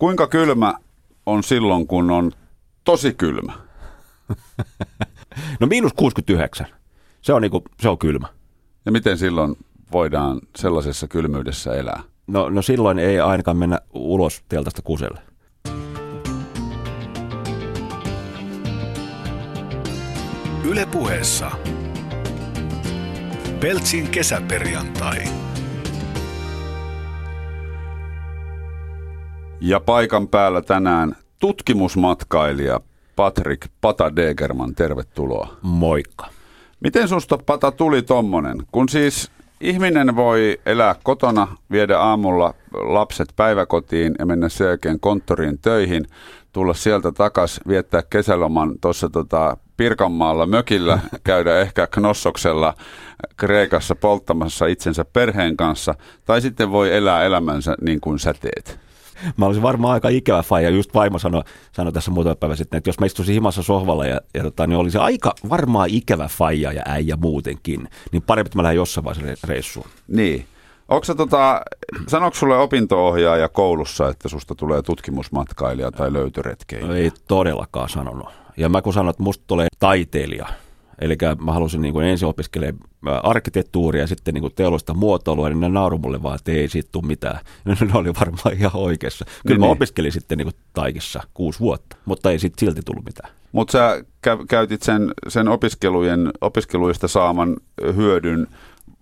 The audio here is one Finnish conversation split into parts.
Kuinka kylmä on silloin, kun on tosi kylmä? No miinus 69. Se on, niinku, se on kylmä. Ja miten silloin voidaan sellaisessa kylmyydessä elää? No, no silloin ei ainakaan mennä ulos teltasta kuselle. Yle puheessa. Peltsin kesäperjantai. Ja paikan päällä tänään tutkimusmatkailija Patrick Pata Degerman, tervetuloa. Moikka. Miten susta Pata tuli tommonen? Kun siis ihminen voi elää kotona, viedä aamulla lapset päiväkotiin ja mennä sen jälkeen konttoriin töihin, tulla sieltä takas, viettää kesäloman tuossa tota Pirkanmaalla mökillä, käydä ehkä Knossoksella Kreikassa polttamassa itsensä perheen kanssa, tai sitten voi elää elämänsä niin kuin sä teet. Mä olisin varmaan aika ikävä faija. Just vaimo sanoi, sanoi tässä muutama päivä sitten, että jos mä istuisin himassa sohvalla ja, ja tota, niin olisi aika varmaan ikävä faija ja äijä muutenkin, niin parempi, että mä lähden jossain vaiheessa reissuun. Niin. Onko tota, sanoiko sulle opinto-ohjaaja koulussa, että susta tulee tutkimusmatkailija tai löytöretkeilijä? Ei todellakaan sanonut. Ja mä kun sanoin, että musta tulee taiteilija, Eli mä halusin niin kuin ensin opiskelemaan arkkitehtuuria ja sitten niin kuin teollista muotoilua, niin ne nauru mulle vaan, että ei siitä tule mitään. Ne oli varmaan ihan oikeassa. Kyllä niin, mä niin. opiskelin sitten niin kuin taikissa kuusi vuotta, mutta ei sitten silti tullut mitään. Mutta sä käytit sen, sen opiskelujen, opiskeluista saaman hyödyn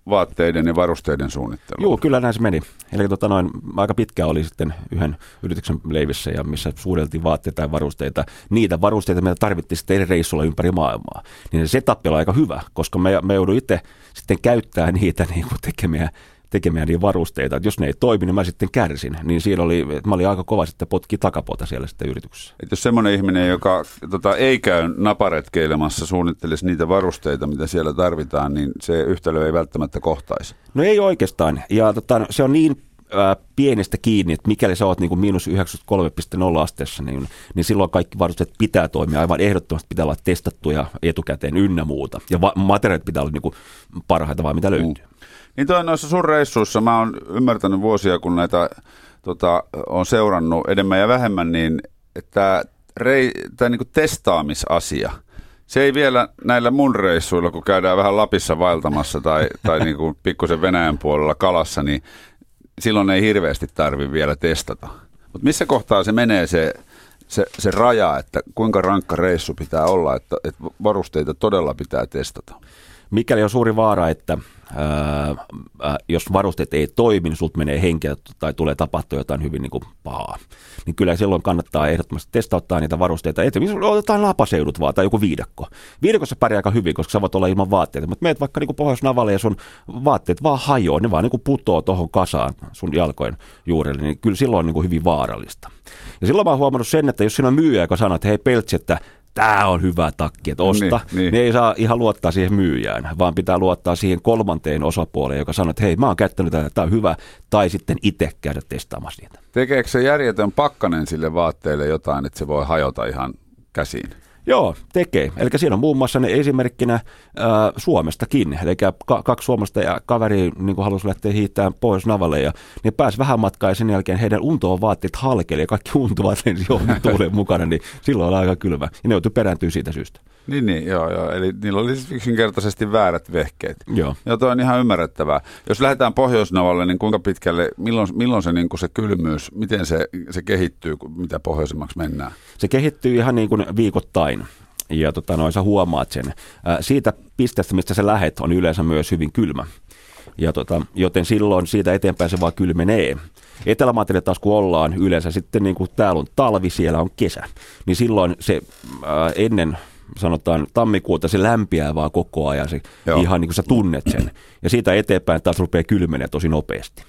vaatteiden ja varusteiden suunnittelu. Joo, kyllä näin se meni. Eli tota noin, aika pitkä oli sitten yhden yrityksen leivissä ja missä suudeltiin vaatteita ja varusteita. Niitä varusteita, mitä tarvittiin sitten eri reissulla ympäri maailmaa. Niin se setup oli aika hyvä, koska me, me joudun itse sitten käyttää niitä niin kuin tekemiä tekemään niin varusteita, että jos ne ei toimi, niin mä sitten kärsin. Niin siinä oli, että mä olin aika kova sitten potki takapota siellä sitten yrityksessä. Et jos semmoinen ihminen, joka tota, ei käy naparetkeilemassa, suunnittelisi niitä varusteita, mitä siellä tarvitaan, niin se yhtälö ei välttämättä kohtaisi. No ei oikeastaan. Ja tota, se on niin pienestä kiinni, että mikäli sä oot niin kuin miinus 93,0 asteessa, niin, niin silloin kaikki varusteet pitää toimia. Aivan ehdottomasti pitää olla testattuja etukäteen ynnä muuta. Ja va- materiaalit pitää olla niin kuin parhaita vaan mitä löytyy. Mm. Niin toi noissa sun reissuissa, mä oon ymmärtänyt vuosia, kun näitä tota, on seurannut enemmän ja vähemmän, niin että rei, tämä niin testaamisasia, se ei vielä näillä mun reissuilla, kun käydään vähän Lapissa vaeltamassa tai, tai niin kuin pikkusen Venäjän puolella kalassa, niin silloin ei hirveästi tarvi vielä testata. Mutta missä kohtaa se menee se, se, se raja, että kuinka rankka reissu pitää olla, että, että varusteita todella pitää testata? Mikäli on suuri vaara, että ää, jos varusteet ei toimi, niin sulta menee henkeä tai tulee tapahtua jotain hyvin niin kuin pahaa, niin kyllä silloin kannattaa ehdottomasti testauttaa niitä varusteita. Esimerkiksi otetaan lapaseudut vaan tai joku viidakko. Viidakossa pärjää aika hyvin, koska sä voit olla ilman vaatteita, mutta meet vaikka niin pohjois ja sun vaatteet vaan hajoaa, ne vaan niin putoo tuohon kasaan sun jalkojen juurelle, niin kyllä silloin on niin kuin hyvin vaarallista. Ja silloin mä oon huomannut sen, että jos siinä on myyjä, joka sanoo, että hei Peltsi, että tämä on hyvä takki, että osta, niin, niin. niin ei saa ihan luottaa siihen myyjään, vaan pitää luottaa siihen kolmanteen osapuoleen, joka sanoo, että hei, mä oon käyttänyt tätä, tämä on hyvä, tai sitten itse käydä testaamassa niitä. Tekeekö se järjetön pakkanen sille vaatteelle jotain, että se voi hajota ihan käsiin? Joo, tekee. Eli siinä on muun muassa ne esimerkkinä äh, Suomestakin. Eli ka- kaksi Suomesta ja kaveri niin halusi lähteä hiittämään pois navalle ja ne pääsi vähän matkaa ja sen jälkeen heidän untoon vaatteet halkeli ja kaikki untuvat lensi tuulen mukana, niin silloin oli aika kylmä. Ja ne joutui perääntyä siitä syystä. Niin, niin joo, joo. Eli niillä oli siis yksinkertaisesti väärät vehkeet. Joo. Ja toi on ihan ymmärrettävää. Jos lähdetään Pohjoisnavalle, niin kuinka pitkälle, milloin, milloin se, niin kuin se kylmyys, miten se, se kehittyy, mitä pohjoisemmaksi mennään? Se kehittyy ihan niin kuin viikoittain ja tota, noin sä huomaat sen. Ää, siitä pisteestä, mistä sä lähet, on yleensä myös hyvin kylmä. Ja tota, joten silloin siitä eteenpäin se vaan kylmenee. Etelämaatille taas kun ollaan yleensä sitten niin kuin täällä on talvi, siellä on kesä, niin silloin se ää, ennen sanotaan tammikuuta se lämpiää vaan koko ajan, se Joo. ihan niin kuin sä tunnet sen. Ja siitä eteenpäin taas rupeaa kylmenee tosi nopeasti.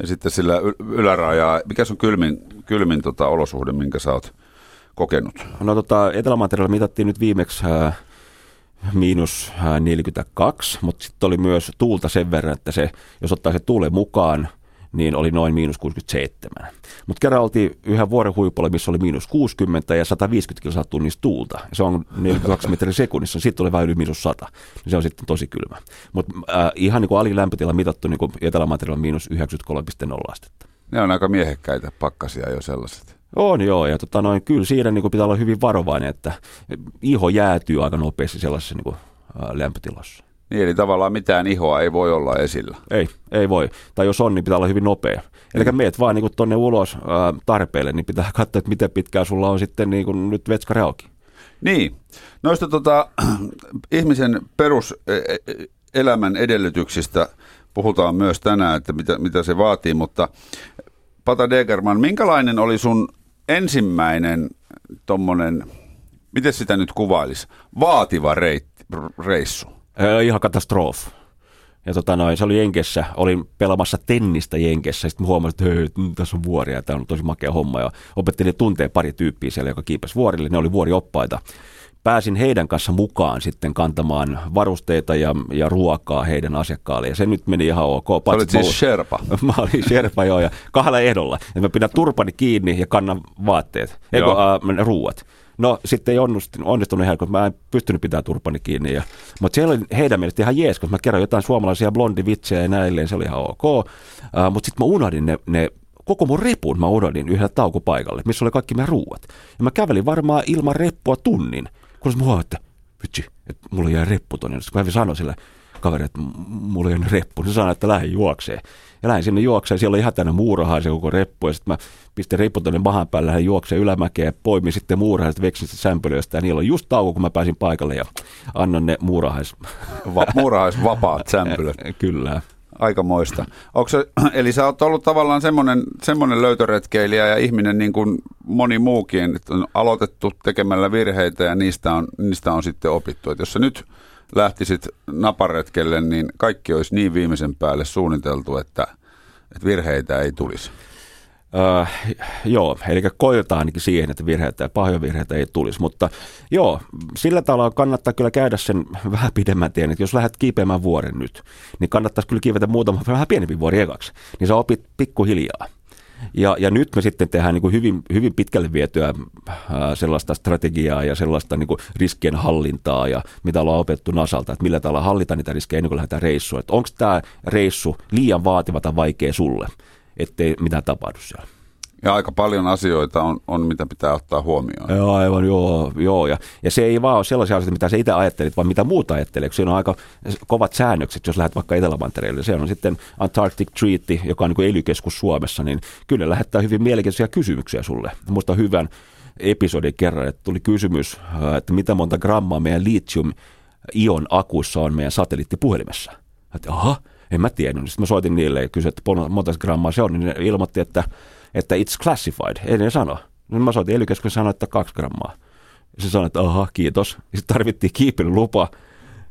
Ja sitten sillä ylärajaa, mikä on kylmin, kylmin tota olosuhde, minkä sä oot kokenut? No tota, Etelämateriaalilla mitattiin nyt viimeksi äh, miinus 42, mutta sitten oli myös tuulta sen verran, että se, jos ottaa se tuulen mukaan, niin oli noin miinus 67. Mutta kerran oltiin yhä vuoren huipulla, missä oli miinus 60 ja 150 kilsaa tunnissa tuulta. Se on 42 metriä sekunnissa, sitten oli vain yli miinus 100. Niin se on sitten tosi kylmä. Mutta äh, ihan niin kuin alilämpötila mitattu niin kuin etelämateriaalilla miinus 93,0 astetta. Ne on aika miehekkäitä pakkasia jo sellaiset. On joo, ja tota noin, kyllä siinä niin kuin pitää olla hyvin varovainen, että iho jäätyy aika nopeasti sellaisessa niin kuin, ää, lämpötilassa. Niin, eli tavallaan mitään ihoa ei voi olla esillä. Ei, ei voi. Tai jos on, niin pitää olla hyvin nopea. Eli mm. meet vaan niin tuonne ulos ää, tarpeelle, niin pitää katsoa, että miten pitkään sulla on sitten niin kuin nyt vetskari auki. Niin. Noista tota, ihmisen peruselämän edellytyksistä puhutaan myös tänään, että mitä, mitä se vaatii, mutta Pata Degerman, minkälainen oli sun ensimmäinen tommonen, miten sitä nyt kuvailisi, vaativa reit, reissu? Ää, ihan katastrofi. Ja tota noin, se oli Jenkessä, olin pelaamassa tennistä Jenkessä, sitten huomasin, että hei, tässä on vuoria, tämä on tosi makea homma. Ja opettelin tunteen pari tyyppiä siellä, joka kiipesi vuorille, ne oli vuorioppaita. Pääsin heidän kanssa mukaan sitten kantamaan varusteita ja, ja ruokaa heidän asiakkaalle. Ja se nyt meni ihan ok. Sä olit siis Sherpa. Mä olin Sherpa, joo, ja kahdella ehdolla. Että mä pidän turpani kiinni ja kannan vaatteet, eikö äh, ruuat. No sitten ei onnistunut, onnistunut ihan, kun mä en pystynyt pitämään turpani kiinni. Ja, mutta siellä oli heidän mielestä ihan jees, kun mä kerroin jotain suomalaisia blondivitsejä ja näilleen, se oli ihan ok. Uh, mutta sitten mä unohdin ne, ne koko mun repun mä unohdin yhdellä taukopaikalle, missä oli kaikki meidän ruuat. Ja mä kävelin varmaan ilman reppua tunnin, kun mä huomasin, että vitsi, että mulla jäi reppu tonne. Sitten mä sanoin sille kaveri, että mulla ole reppu. Se sanoi, että lähde juokseen. Ja lähdin sinne juokseen. Siellä oli ihan tänne muurahaa se koko reppu. Ja sitten mä tuonne mahan päälle, lähdin juokseen ylämäkeen ja poimin sitten muurahaiset veksistä sämpölöistä. Ja niillä oli just tauko, kun mä pääsin paikalle ja annan ne muurahais... Va- muurahaisvapaat sämpylöt. Kyllä. Aika moista. Se, eli sä oot ollut tavallaan semmoinen, semmoinen löytöretkeilijä ja ihminen niin kuin moni muukin, että on aloitettu tekemällä virheitä ja niistä on, niistä on sitten opittu. Että jos sä nyt lähtisit naparetkelle, niin kaikki olisi niin viimeisen päälle suunniteltu, että, että virheitä ei tulisi. Öö, joo, eli koetaan ainakin siihen, että virheitä ja pahoja virheitä ei tulisi, mutta joo, sillä tavalla kannattaa kyllä käydä sen vähän pidemmän tien, että jos lähdet kiipeämään vuoren nyt, niin kannattaisi kyllä kiivetä muutama vähän pienempi vuori ekaksi, niin sä opit pikkuhiljaa. Ja, ja nyt me sitten tehdään niin kuin hyvin, hyvin pitkälle vietyä ää, sellaista strategiaa ja sellaista niin kuin riskien hallintaa ja mitä ollaan opettu Nasalta, että millä tavalla hallitaan niitä riskejä ennen kuin lähdetään reissuun. Että onko tämä reissu liian vaativa tai vaikea sulle, ettei mitään tapahdu siellä. Ja aika paljon asioita on, on mitä pitää ottaa huomioon. Joo, aivan, joo. joo. Ja, ja se ei vaan ole sellaisia asioita, mitä sä itse ajattelit, vaan mitä muuta ajattelee. Siinä on aika kovat säännökset, jos lähdet vaikka Etelämantereelle. Se on sitten Antarctic Treaty, joka on niin elykeskus Suomessa, niin kyllä lähettää hyvin mielenkiintoisia kysymyksiä sulle. Muista hyvän episodin kerran, että tuli kysymys, että mitä monta grammaa meidän lithium-ion akuissa on meidän satelliittipuhelimessa. Että aha, en mä tiennyt. Sitten mä soitin niille ja kysyin, että monta grammaa se on, niin ne ilmoitti, että että it's classified. Ei ne sano. No mä soitin ely ja sanoin, että kaksi grammaa. Ja se sanoi, että aha, kiitos. Sitten tarvittiin kiipeilylupa.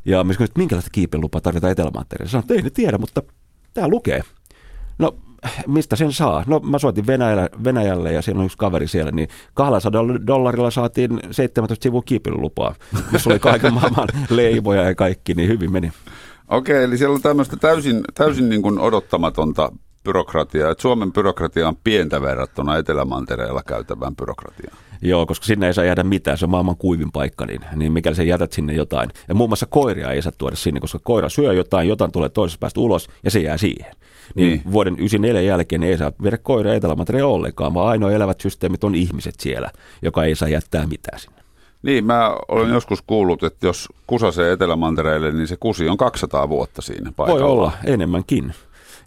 Ja mä kysyin, että minkälaista kiipeilylupaa tarvitaan Etelämantereelle. Sanoin, että ei ne tiedä, mutta tämä lukee. No, mistä sen saa? No mä soitin Venäjälle, Venäjälle ja siellä on yksi kaveri siellä, niin 200 dollarilla saatiin 17 sivua kiipeilylupaa, missä oli kaiken maailman leivoja ja kaikki, niin hyvin meni. Okei, eli siellä on tämmöistä täysin, täysin niin kuin odottamatonta byrokratiaa, että Suomen byrokratia on pientä verrattuna Etelämantereella käytävään byrokratiaan. Joo, koska sinne ei saa jäädä mitään, se on maailman kuivin paikka, niin, niin mikäli sä jätät sinne jotain. Ja muun muassa koiria ei saa tuoda sinne, koska koira syö jotain, jotain tulee toisesta päästä ulos ja se jää siihen. Niin, niin. vuoden 94 jälkeen ei saa viedä koiria Etelämantereella ollenkaan, vaan ainoa elävät systeemit on ihmiset siellä, joka ei saa jättää mitään sinne. Niin, mä olen joskus kuullut, että jos kusasee Etelämantereelle, niin se kusi on 200 vuotta siinä paikalla. Voi olla, enemmänkin.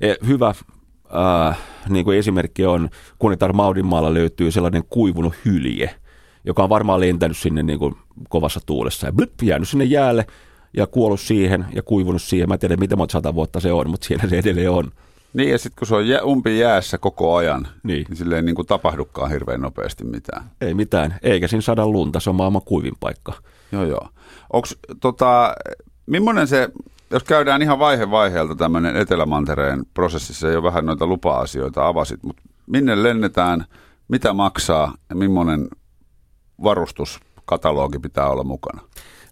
E, hyvä äh, niin kuin esimerkki on, Kunitar Maudinmaalla löytyy sellainen kuivunut hylje, joka on varmaan lentänyt sinne niin kuin kovassa tuulessa ja blip, jäänyt sinne jäälle ja kuollut siihen ja kuivunut siihen. Mä en tiedä, miten monta sata vuotta se on, mutta siellä se edelleen on. Niin, ja sitten kun se on jä, umpi jäässä koko ajan, niin, niin sille ei niin kuin tapahdukaan hirveän nopeasti mitään. Ei mitään, eikä siinä saada lunta, se on maailman kuivin paikka. Joo, joo. Onko tota, millainen se jos käydään ihan vaihe vaiheelta tämmöinen Etelämantereen prosessissa, jo vähän noita lupa-asioita avasit, mutta minne lennetään, mitä maksaa ja millainen varustuskatalogi pitää olla mukana?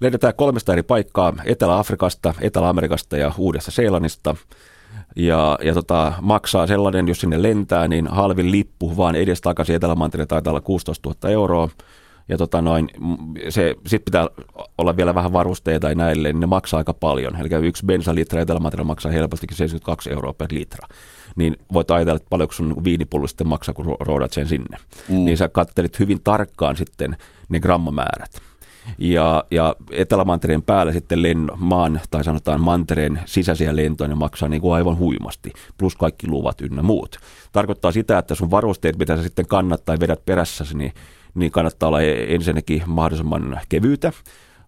Lennetään kolmesta eri paikkaa, Etelä-Afrikasta, Etelä-Amerikasta ja Uudesta Seelannista. Ja, ja tota, maksaa sellainen, jos sinne lentää, niin halvin lippu vaan edestakaisin Etelämantereen taitaa olla 16 000 euroa. Ja tota noin, se, sit pitää olla vielä vähän varusteita ja näille, niin ne maksaa aika paljon. Eli yksi bensalitra etelä maksaa helpostikin 72 euroa per litra. Niin voit ajatella, että paljonko sun viinipullo sitten maksaa, kun roodat sen sinne. Mm. Niin sä kattelit hyvin tarkkaan sitten ne grammamäärät. Ja, ja Etelämantereen päällä sitten lenno, maan tai sanotaan mantereen sisäisiä lentoja ne maksaa niin kuin aivan huimasti, plus kaikki luvat ynnä muut. Tarkoittaa sitä, että sun varusteet, mitä sä sitten kannat tai vedät perässäsi, niin, niin kannattaa olla ensinnäkin mahdollisimman kevyytä.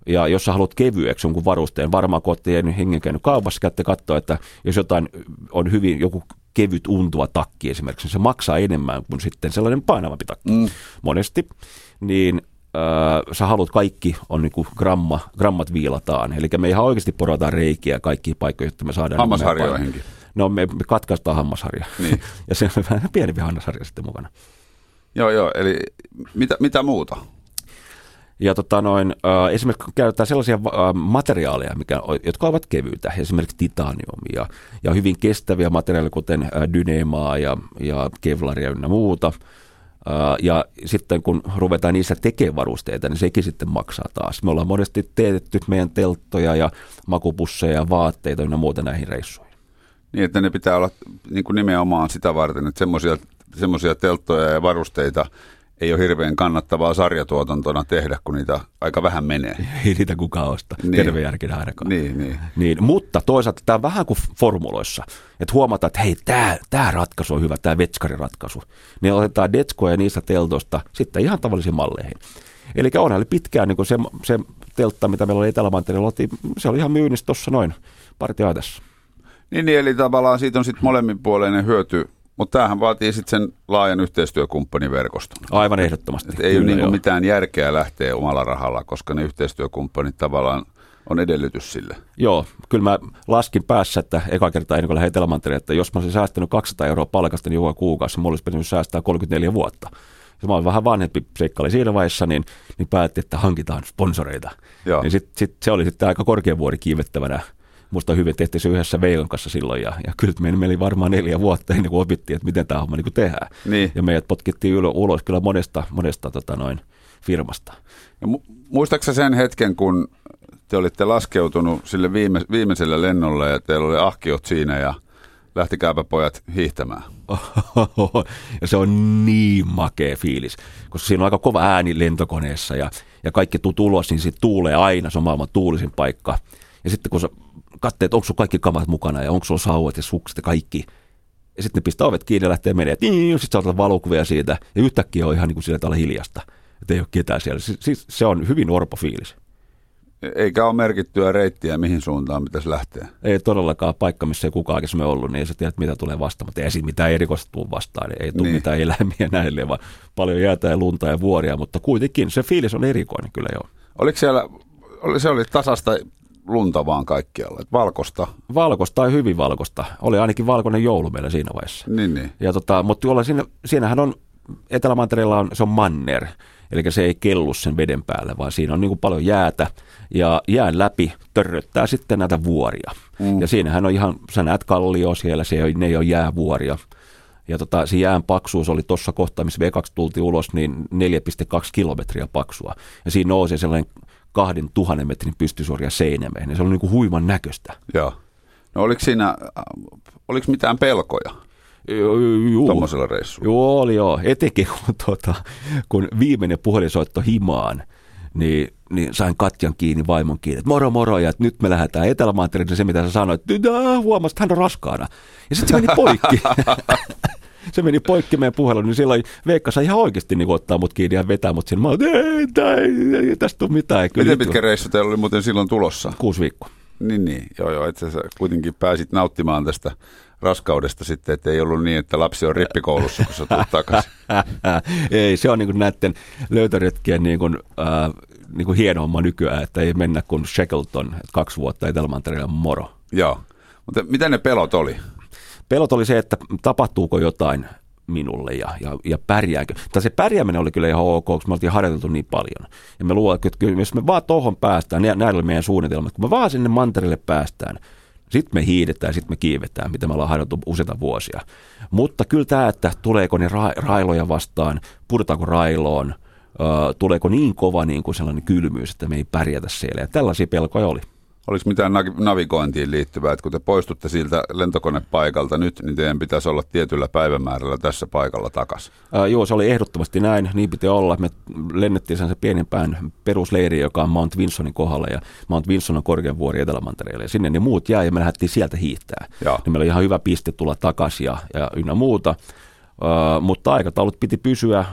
Ja jos sä haluat kevyeksi jonkun varusteen, varmaan kun olette hengen käynyt kaupassa, käytte katsoa, että jos jotain on hyvin joku kevyt untuva takki esimerkiksi, niin se maksaa enemmän kuin sitten sellainen painavampi takki mm. monesti, niin sä haluat kaikki on niinku gramma, grammat viilataan. Eli me ihan oikeasti porataan reikiä kaikki paikkoja, jotta me saadaan... Hammasharjoihinkin. No me, me katkaistaan hammasharja. Niin. ja se on vähän pienempi hammasharja sitten mukana. Joo, joo. Eli mitä, mitä muuta? Ja tota noin, äh, esimerkiksi kun käytetään sellaisia äh, materiaaleja, mikä, jotka ovat kevyitä, esimerkiksi titaniumia ja hyvin kestäviä materiaaleja, kuten äh, dynemaa ja, ja kevlaria ynnä muuta – ja sitten kun ruvetaan niissä tekemään varusteita, niin sekin sitten maksaa taas. Me ollaan monesti teetetty meidän telttoja ja makupusseja ja vaatteita ja muuta näihin reissuihin. Niin, että ne pitää olla niin kuin nimenomaan sitä varten, että semmoisia telttoja ja varusteita – ei ole hirveän kannattavaa sarjatuotantona tehdä, kun niitä aika vähän menee. Ei niitä kukaan osta, niin. tervejärkinä ainakaan. Niin, niin. niin, mutta toisaalta tämä on vähän kuin formuloissa, että huomataan, että hei, tämä, tämä ratkaisu on hyvä, tämä vetskari-ratkaisu. Niin otetaan detskoja niistä teltoista sitten ihan tavallisiin malleihin. Eli onhan oli pitkään niin se, se teltta, mitä meillä oli etelä se oli ihan myynnissä tuossa noin partiaitassa. Niin, niin, eli tavallaan siitä on sitten molemminpuoleinen hyöty mutta tämähän vaatii sitten sen laajan yhteistyökumppaniverkoston. Aivan ehdottomasti. Et ei ole niinku mitään järkeä lähteä omalla rahalla, koska ne yhteistyökumppanit tavallaan on edellytys sille. Joo, kyllä mä laskin päässä, että eka kertaa ennen kuin lähdin etelä että jos mä olisin säästänyt 200 euroa palkasta niin joka kuukausi, mulla olisi pitänyt säästää 34 vuotta. Ja mä olin vähän vanhempi seikkaili siinä vaiheessa, niin, niin päätti, että hankitaan sponsoreita. Joo. Niin sit, sit, se oli sitten aika korkean vuori kiivettävänä musta hyvin tehtiin se yhdessä Veijon kanssa silloin ja, ja kyllä meillä meni varmaan neljä vuotta ennen kuin opittiin, että miten tämä homma niin tehdään. Niin. Ja meidät potkittiin ulos, ulos kyllä monesta, monesta tota noin, firmasta. Ja mu- muistaaksä sen hetken, kun te olitte laskeutunut sille viime, viimeiselle lennolle ja teillä oli ahkiot siinä ja lähtikääpä pojat hiihtämään. ja se on niin makea fiilis, koska siinä on aika kova ääni lentokoneessa ja, ja kaikki tuu ulos, niin siitä tuulee aina, se on maailman tuulisin paikka. Ja sitten kun sä katseet, onko sulla kaikki kamat mukana ja onko sulla sauvat ja sukset ja kaikki. Ja sitten ne pistää ovet kiinni ja lähtee. Niin, sitten saa valokuvia siitä ja yhtäkkiä on ihan niin kuin sillä tavalla hiljasta. Että ei ole ketään siellä. Siis se on hyvin orpo fiilis. Eikä ole merkittyä reittiä, mihin suuntaan pitäisi lähteä. Ei todellakaan paikka, missä ei kukaan me ollut, niin ei sä tiedä, mitä tulee vastaan. Mutta ei siinä mitään erikoista tule vastaan. Ei tule niin. mitään eläimiä näille, vaan paljon jäätä ja lunta ja vuoria. Mutta kuitenkin se fiilis on erikoinen kyllä jo. Oliko siellä, oli, se oli tasasta lunta vaan kaikkialla. Et valkosta. Valkosta tai hyvin valkosta. Oli ainakin valkoinen joulu meillä siinä vaiheessa. Niin, niin. Ja tota, mutta tuolla siinä, siinähän on, Etelämantereella on, se on manner. Eli se ei kellu sen veden päälle, vaan siinä on niin kuin paljon jäätä. Ja jään läpi törröttää sitten näitä vuoria. Mm. Ja siinähän on ihan, sä näet kallio siellä, se ei, ne ei ole jäävuoria. Ja tota, se jään paksuus oli tuossa kohtaa, missä V2 tultiin ulos, niin 4,2 kilometriä paksua. Ja siinä nousi sellainen kahden tuhannen metrin pystysuoria seinämeen. Se oli niin kuin huiman näköistä. Joo. No oliko siinä, oliko mitään pelkoja? Tuommoisella reissulla? Joo, oli joo. Etenkin kun, tuota, kun viimeinen puhelinsoitto himaan, niin, niin sain Katjan kiinni, vaimon kiinni, että moro moro, ja nyt me lähdetään etelä se mitä sä sanoit, että huomasit, että hän on raskaana. Ja sitten se meni poikki. se meni poikki meidän puhelu, niin silloin Veikka sai ihan oikeasti niin ottaa mut kiinni ja vetää mut sinne. Mä olin, ei, ei, ei tästä ole mitään. Kyllä Miten pitkä reissu teillä oli muuten silloin tulossa? Kuusi viikkoa. Niin, niin. Joo, joo. Että sä kuitenkin pääsit nauttimaan tästä raskaudesta sitten, että ei ollut niin, että lapsi on rippikoulussa, kun sä tulet takaisin. ei, se on niin kuin näiden löytöretkien niin kuin, äh, niin kuin hieno homma nykyään, että ei mennä kuin Shackleton, että kaksi vuotta Etelä-Mantereella moro. Joo, mutta mitä ne pelot oli? Pelot oli se, että tapahtuuko jotain minulle ja, ja, ja pärjääkö. Tai se pärjääminen oli kyllä ihan ok, koska me oltiin harjoiteltu niin paljon. Ja me luulen, että jos me vaan tuohon päästään, näillä oli meidän suunnitelmat, kun me vaan sinne mantereelle päästään, sitten me hiidetään, sitten me kiivetään, mitä me ollaan harjoiteltu useita vuosia. Mutta kyllä tämä, että tuleeko ne ra- railoja vastaan, pudutaanko railoon, tuleeko niin kova niin kuin sellainen kylmyys, että me ei pärjätä siellä. Ja tällaisia pelkoja oli. Oliko mitään navigointiin liittyvää, että kun te poistutte siltä lentokonepaikalta nyt, niin teidän pitäisi olla tietyllä päivämäärällä tässä paikalla takaisin? Ää, joo, se oli ehdottomasti näin. Niin piti olla. Me lennettiin sen se pienempään perusleiri, joka on Mount Vinsonin kohdalla. Ja Mount Vinson on korkean vuori Etelämantereella. Ja sinne ne muut jäi ja me lähdettiin sieltä hiihtää. Niin meillä oli ihan hyvä piste tulla takaisin ja, ja ynnä muuta. Uh, mutta aikataulut piti pysyä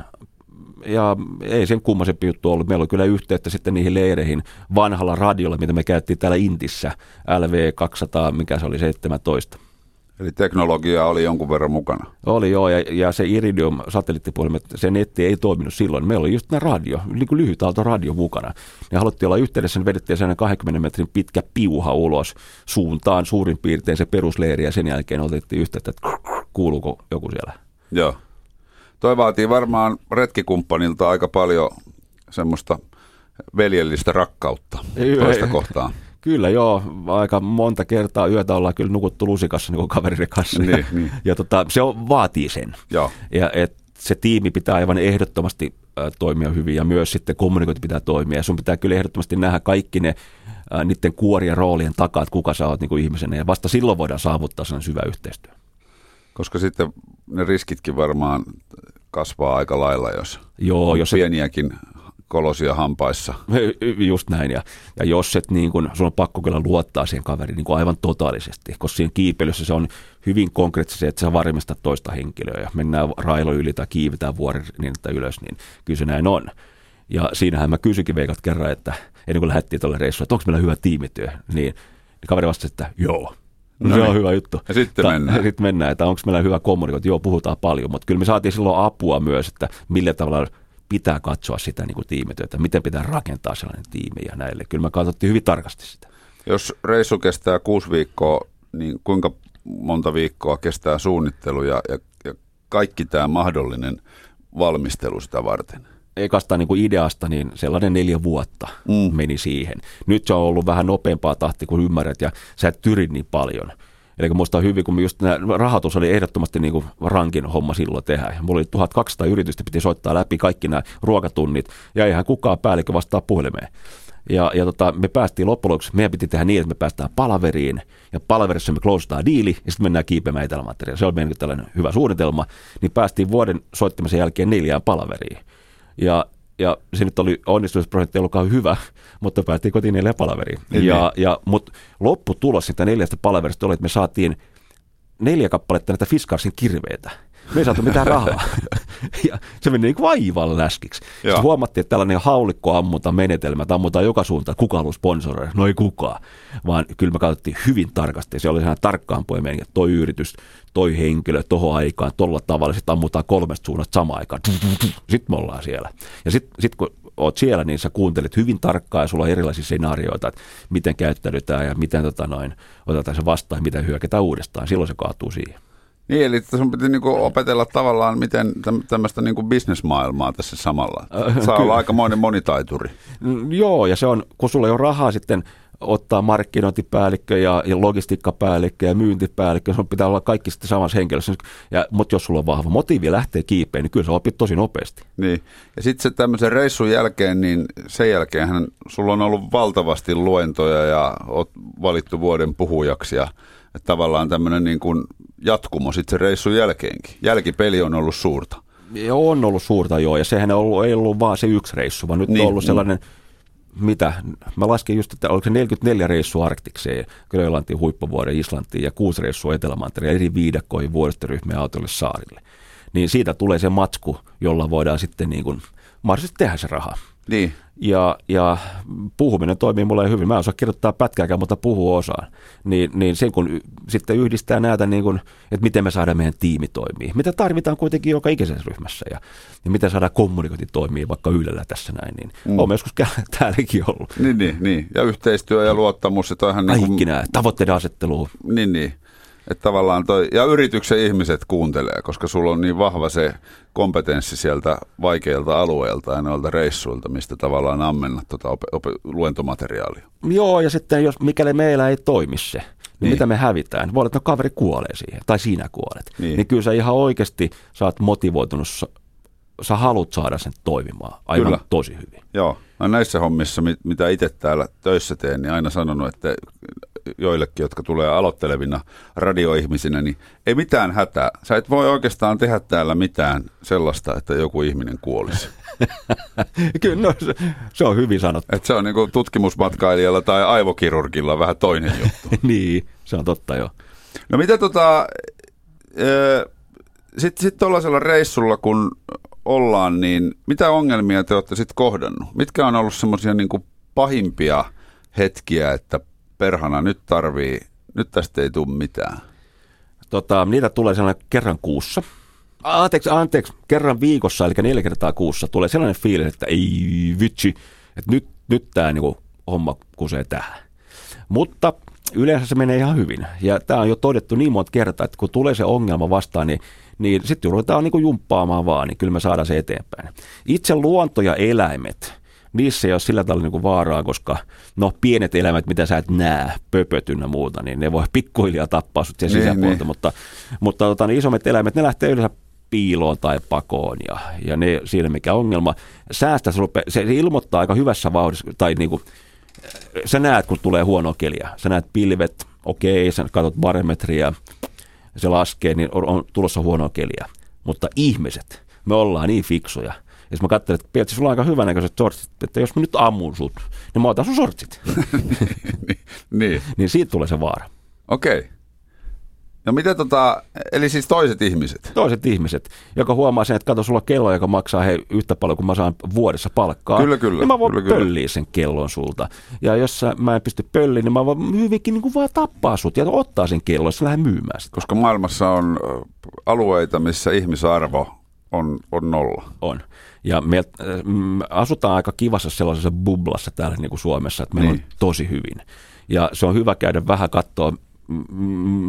ja ei sen kummasempi juttu ollut. Meillä oli kyllä yhteyttä sitten niihin leireihin vanhalla radiolla, mitä me käyttiin täällä Intissä, LV200, mikä se oli 17. Eli teknologia oli jonkun verran mukana. Oli joo, ja, ja se Iridium satelliittipuhelimet, se netti ei toiminut silloin. Meillä oli just nämä radio, niin kuin lyhyt aalto radio mukana. Ja haluttiin olla yhteydessä, niin vedettiin sen 20 metrin pitkä piuha ulos suuntaan suurin piirtein se perusleiri, ja sen jälkeen otettiin yhteyttä, että kuuluuko joku siellä. Joo. Toi vaatii varmaan retkikumppanilta aika paljon semmoista veljellistä rakkautta toista kohtaan. Kyllä joo, aika monta kertaa yötä ollaan kyllä nukuttu lusikassa niin kaveriden kanssa. Niin, ja, niin. ja tota, se on, vaatii sen. Joo. Ja et se tiimi pitää aivan ehdottomasti äh, toimia hyvin ja myös sitten kommunikointi pitää toimia. Ja sun pitää kyllä ehdottomasti nähdä kaikki ne äh, niiden kuorien roolien takaa, että kuka sä oot niin kuin ihmisenä. Ja vasta silloin voidaan saavuttaa sen syvä yhteistyö. Koska sitten ne riskitkin varmaan kasvaa aika lailla, jos Joo, jos pieniäkin kolosia hampaissa. Just näin, ja, ja jos et niin kun, sun on pakko kyllä luottaa siihen kaveriin niin aivan totaalisesti, koska siinä kiipeilyssä se on hyvin konkreettisesti, että sä varmistat toista henkilöä, ja mennään railo yli tai kiivetään vuori niin, että ylös, niin kyllä se näin on. Ja siinähän mä kysykin veikat kerran, että ennen kuin lähdettiin tuolle reissuun, että onko meillä hyvä tiimityö, niin kaveri vastasi, että joo, No, no se on niin. hyvä juttu. Ja sitten Ta- mennään. Sitten mennään, että onko meillä hyvä kommunikointi. Joo, puhutaan paljon, mutta kyllä me saatiin silloin apua myös, että millä tavalla pitää katsoa sitä niin kuin tiimityötä, miten pitää rakentaa sellainen tiimi ja näille. Kyllä me katsottiin hyvin tarkasti sitä. Jos reissu kestää kuusi viikkoa, niin kuinka monta viikkoa kestää suunnittelu ja, ja, ja kaikki tämä mahdollinen valmistelu sitä varten? Ekasta niin kuin ideasta, niin sellainen neljä vuotta mm. meni siihen. Nyt se on ollut vähän nopeampaa tahti kuin ymmärrät ja sä et tyri niin paljon. Eli muista hyvin, kun just nämä rahoitus oli ehdottomasti niin kuin rankin homma silloin tehdä. Mulla oli 1200 yritystä, piti soittaa läpi kaikki nämä ruokatunnit ja eihän kukaan päällikkö vastaa puhelimeen. Ja, ja tota, me päästiin loppujen lopuksi, meidän piti tehdä niin, että me päästään palaveriin, ja palaverissa me closetaan diili, ja sitten mennään kiipeämään etelämateriaan. Se oli meidän tällainen hyvä suunnitelma, niin päästiin vuoden soittamisen jälkeen neljään palaveriin. Ja, ja se nyt oli onnistumisprosentti ollutkaan hyvä, mutta päättiin kotiin neljä palaveriin. Niin. Ja, ja, mutta lopputulos sitä neljästä palaverista oli, että me saatiin neljä kappaletta näitä Fiskarsin kirveitä. Me ei saatu mitään rahaa. ja se meni niin aivan läskiksi. Sitten huomattiin, että tällainen haulikko ammuta menetelmä, että ammutaan joka suuntaan, kuka haluaa sponsoroida, no ei kukaan. Vaan kyllä me katsottiin hyvin tarkasti. Se oli sehän tarkkaan poimien, että toi yritys, toi henkilö, tohon aikaan, tuolla tavalla, sitten ammutaan kolmesta suunnasta samaan aikaan. Sitten me ollaan siellä. Ja sitten sit kun oot siellä, niin sä kuuntelet hyvin tarkkaan ja sulla on erilaisia skenaarioita, että miten käyttäydytään ja miten tota noin, otetaan se vastaan ja miten hyökätään uudestaan. Silloin se kaatuu siihen. Niin, eli sun piti niinku opetella tavallaan, miten tämmöistä niinku bisnesmaailmaa tässä samalla. Saa olla aikamoinen monitaituri. Mm, joo, ja se on, kun sulla ei ole rahaa sitten ottaa markkinointipäällikkö ja, ja logistiikkapäällikkö ja myyntipäällikkö, sun pitää olla kaikki sitten samassa henkilössä. Ja, mutta jos sulla on vahva motiivi lähteä kiipeen, niin kyllä sä opit tosi nopeasti. Niin. Ja sitten se tämmöisen reissun jälkeen, niin sen jälkeen sulla on ollut valtavasti luentoja ja oot valittu vuoden puhujaksi ja että tavallaan tämmöinen niin kuin jatkumo sitten se reissun jälkeenkin. Jälkipeli on ollut suurta. On ollut suurta joo, ja sehän ei ollut, ei ollut vaan se yksi reissu, vaan nyt niin, on ollut sellainen, mitä, mä laskin just, että oliko se 44 reissua Arktikseen, Grönlantiin, huippuvuoden Islantiin ja kuusi reissua Etelämantereen eri viidakkoihin vuoristoryhmien autolle saarille. Niin siitä tulee se matsku, jolla voidaan sitten niin kuin mahdollisesti tehdä se raha. Niin. Ja, ja puhuminen toimii mulle hyvin. Mä en osaa kirjoittaa pätkääkään, mutta puhuu osaan. Niin, niin sen kun sitten yhdistää näitä, niin kun, että miten me saadaan meidän tiimi toimii. Mitä tarvitaan kuitenkin joka ikisessä ryhmässä ja, ja miten saadaan kommunikointi toimii vaikka Ylellä tässä näin. Niin mm. Olen joskus täälläkin ollut. Niin, niin, niin. Ja yhteistyö ja luottamus. Ja Kaikki niin kuin... nämä, tavoitteiden asettelu. Niin, niin. Että tavallaan toi, ja yrityksen ihmiset kuuntelee, koska sulla on niin vahva se kompetenssi sieltä vaikeilta alueilta ja noilta reissuilta, mistä tavallaan ammennat tuota op- op- luentomateriaalia. Joo, ja sitten jos mikäli meillä ei toimi se, niin, niin. mitä me hävitään? Voi olla, että no kaveri kuolee siihen, tai sinä kuolet. Niin, niin kyllä sä ihan oikeasti saat motivoitunut sä haluat saada sen toimimaan aivan Kyllä. tosi hyvin. Joo, no näissä hommissa, mit- mitä itse täällä töissä teen, niin aina sanonut, että joillekin, jotka tulee aloittelevina radioihmisinä, niin ei mitään hätää. Sä et voi oikeastaan tehdä täällä mitään sellaista, että joku ihminen kuolisi. Kyllä, no, se, se on hyvin sanottu. Et se on niin tutkimusmatkailijalla tai aivokirurgilla vähän toinen juttu. niin, se on totta jo. No mitä tota, sitten sit tuollaisella reissulla kun ollaan, niin mitä ongelmia te olette sitten kohdannut? Mitkä on ollut semmoisia niin pahimpia hetkiä, että perhana nyt tarvii, nyt tästä ei tule mitään? Tota, niitä tulee sellainen kerran kuussa. Anteeksi, anteeksi, kerran viikossa, eli neljä kertaa kuussa tulee sellainen fiilis, että ei vitsi, että nyt, nyt tämä niinku homma kusee tähän. Mutta yleensä se menee ihan hyvin. Ja tämä on jo todettu niin monta kertaa, että kun tulee se ongelma vastaan, niin, niin sitten ruvetaan niin jumppaamaan vaan, niin kyllä me saadaan se eteenpäin. Itse luonto ja eläimet, niissä ei ole sillä tavalla niin vaaraa, koska no pienet eläimet, mitä sä et näe, pöpöt ynnä muuta, niin ne voi pikkuhiljaa tappaa sut siellä Niin, sisäpuolelta, niin. mutta, mutta tota, niin isommat eläimet, ne lähtee yleensä piiloon tai pakoon ja, ja ne siinä mikä ongelma. Säästä se, rupe, se, se ilmoittaa aika hyvässä vauhdissa, tai niin kuin, sä näet, kun tulee huono keliä. Sä näet pilvet, okei, sä katsot barometria, se laskee, niin on, on tulossa huonoa keliä. Mutta ihmiset, me ollaan niin fiksuja. Jos mä katselen, että Pietsi, sulla on aika hyvänäköiset sortsit, että jos mä nyt ammun sut, niin mä otan sun sortsit. niin, niin siitä tulee se vaara. okei. Okay. No mitä tota, eli siis toiset ihmiset? Toiset ihmiset, joka huomaa sen, että kato, sulla kello, joka maksaa he yhtä paljon kuin mä saan vuodessa palkkaa. Kyllä, kyllä, Niin mä voin kyllä, kyllä. pölliä sen kellon sulta. Ja jos mä en pysty pölliin, niin mä voin hyvinkin niin kuin vaan tappaa sut ja ottaa sen kellon, jos lähden myymään sitä. Koska maailmassa on alueita, missä ihmisarvo on, on nolla. On. Ja me asutaan aika kivassa sellaisessa bublassa täällä niin kuin Suomessa, että meillä Niin. on tosi hyvin. Ja se on hyvä käydä vähän katsoa,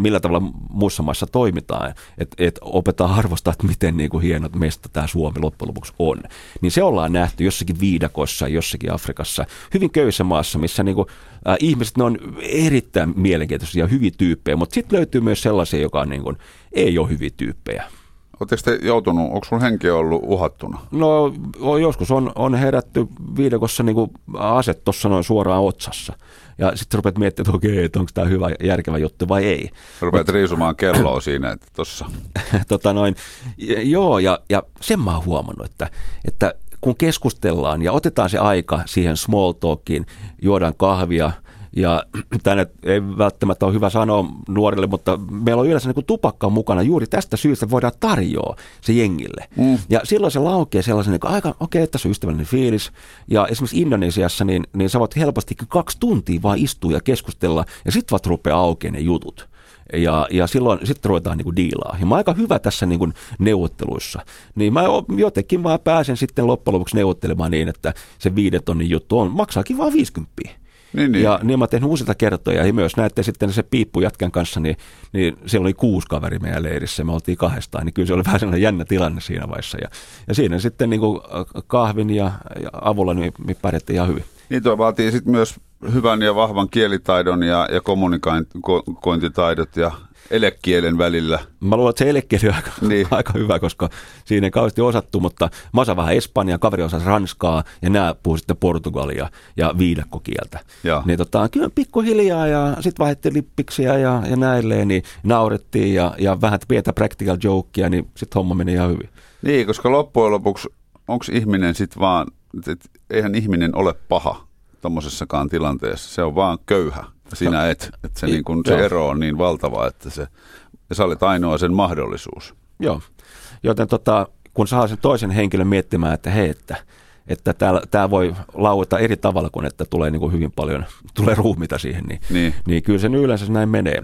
millä tavalla muissa maissa toimitaan, että et opetaan arvostaa, että miten niin kuin hienot meistä tämä Suomi loppujen lopuksi on. Niin se ollaan nähty jossakin viidakossa, jossakin Afrikassa, hyvin köyhissä maassa, missä niin kuin, äh, ihmiset ne on erittäin mielenkiintoisia ja hyviä tyyppejä, mutta sitten löytyy myös sellaisia, joka on niin kuin, ei ole hyviä tyyppejä. Oletteko te joutunut, onko sun henki ollut uhattuna? No joskus on, on herätty viidakossa niin kuin aset tuossa noin suoraan otsassa. Ja sitten rupeat miettimään, että okei, että onko tämä hyvä, järkevä juttu vai ei. Rupeat riisumaan kelloa siinä, että tossa. tota noin, joo, ja, ja sen mä oon huomannut, että, että kun keskustellaan ja otetaan se aika siihen small talkiin, juodaan kahvia, ja tänne ei välttämättä ole hyvä sanoa nuorille, mutta meillä on yleensä niin tupakka mukana juuri tästä syystä voidaan tarjoa se jengille. Mm. Ja silloin se laukee sellaisen niin kuin, aika, okei, okay, tässä on ystävällinen fiilis. Ja esimerkiksi Indonesiassa, niin, niin sä voit helposti kaksi tuntia vaan istua ja keskustella, ja sitten vaan rupeaa aukeaa ne jutut. Ja, ja silloin sitten ruvetaan niin kuin diilaa. Ja mä oon aika hyvä tässä niin kuin neuvotteluissa. Niin mä jotenkin vaan pääsen sitten loppujen lopuksi neuvottelemaan niin, että se viiden tonnin juttu on, maksaakin vaan 50. Niin, niin. Ja niin mä tehnyt useita kertoja. Ja myös näette sitten se piippujätkän kanssa, niin, niin siellä oli kuusi kaveri meidän leirissä. Me oltiin kahdestaan. Niin kyllä se oli vähän sellainen jännä tilanne siinä vaiheessa. Ja, ja siinä sitten niin kuin kahvin ja, ja avulla niin me pärjättiin ihan hyvin. Niin tuo vaatii sitten myös hyvän ja vahvan kielitaidon ja, ja kommunikointitaidot ja elekielen välillä. Mä luulen, että se elekieli on aika, Niin. aika hyvä, koska siinä ei kauheasti osattu, mutta mä osaan vähän espanjaa, kaveri osasi ranskaa ja nämä puhuu sitten portugalia ja viidakkokieltä. Joo. Niin tota, kyllä pikkuhiljaa ja sitten vaihdettiin lippiksiä ja, ja näilleen, niin naurettiin ja, ja vähän pientä practical jokea, niin sitten homma meni ihan hyvin. Niin, koska loppujen lopuksi onko ihminen sitten vaan, et, eihän ihminen ole paha tuommoisessakaan tilanteessa. Se on vaan köyhä. Sinä et. Että se, niin kun, se joo. ero on niin valtava, että se, ja sä olet ainoa sen mahdollisuus. Joo, joten tota, kun saa sen toisen henkilön miettimään, että hei, että, että tämä voi laueta eri tavalla kuin että tulee niin kuin hyvin paljon, tulee ruumita siihen, niin, Niin. niin kyllä se yleensä näin menee.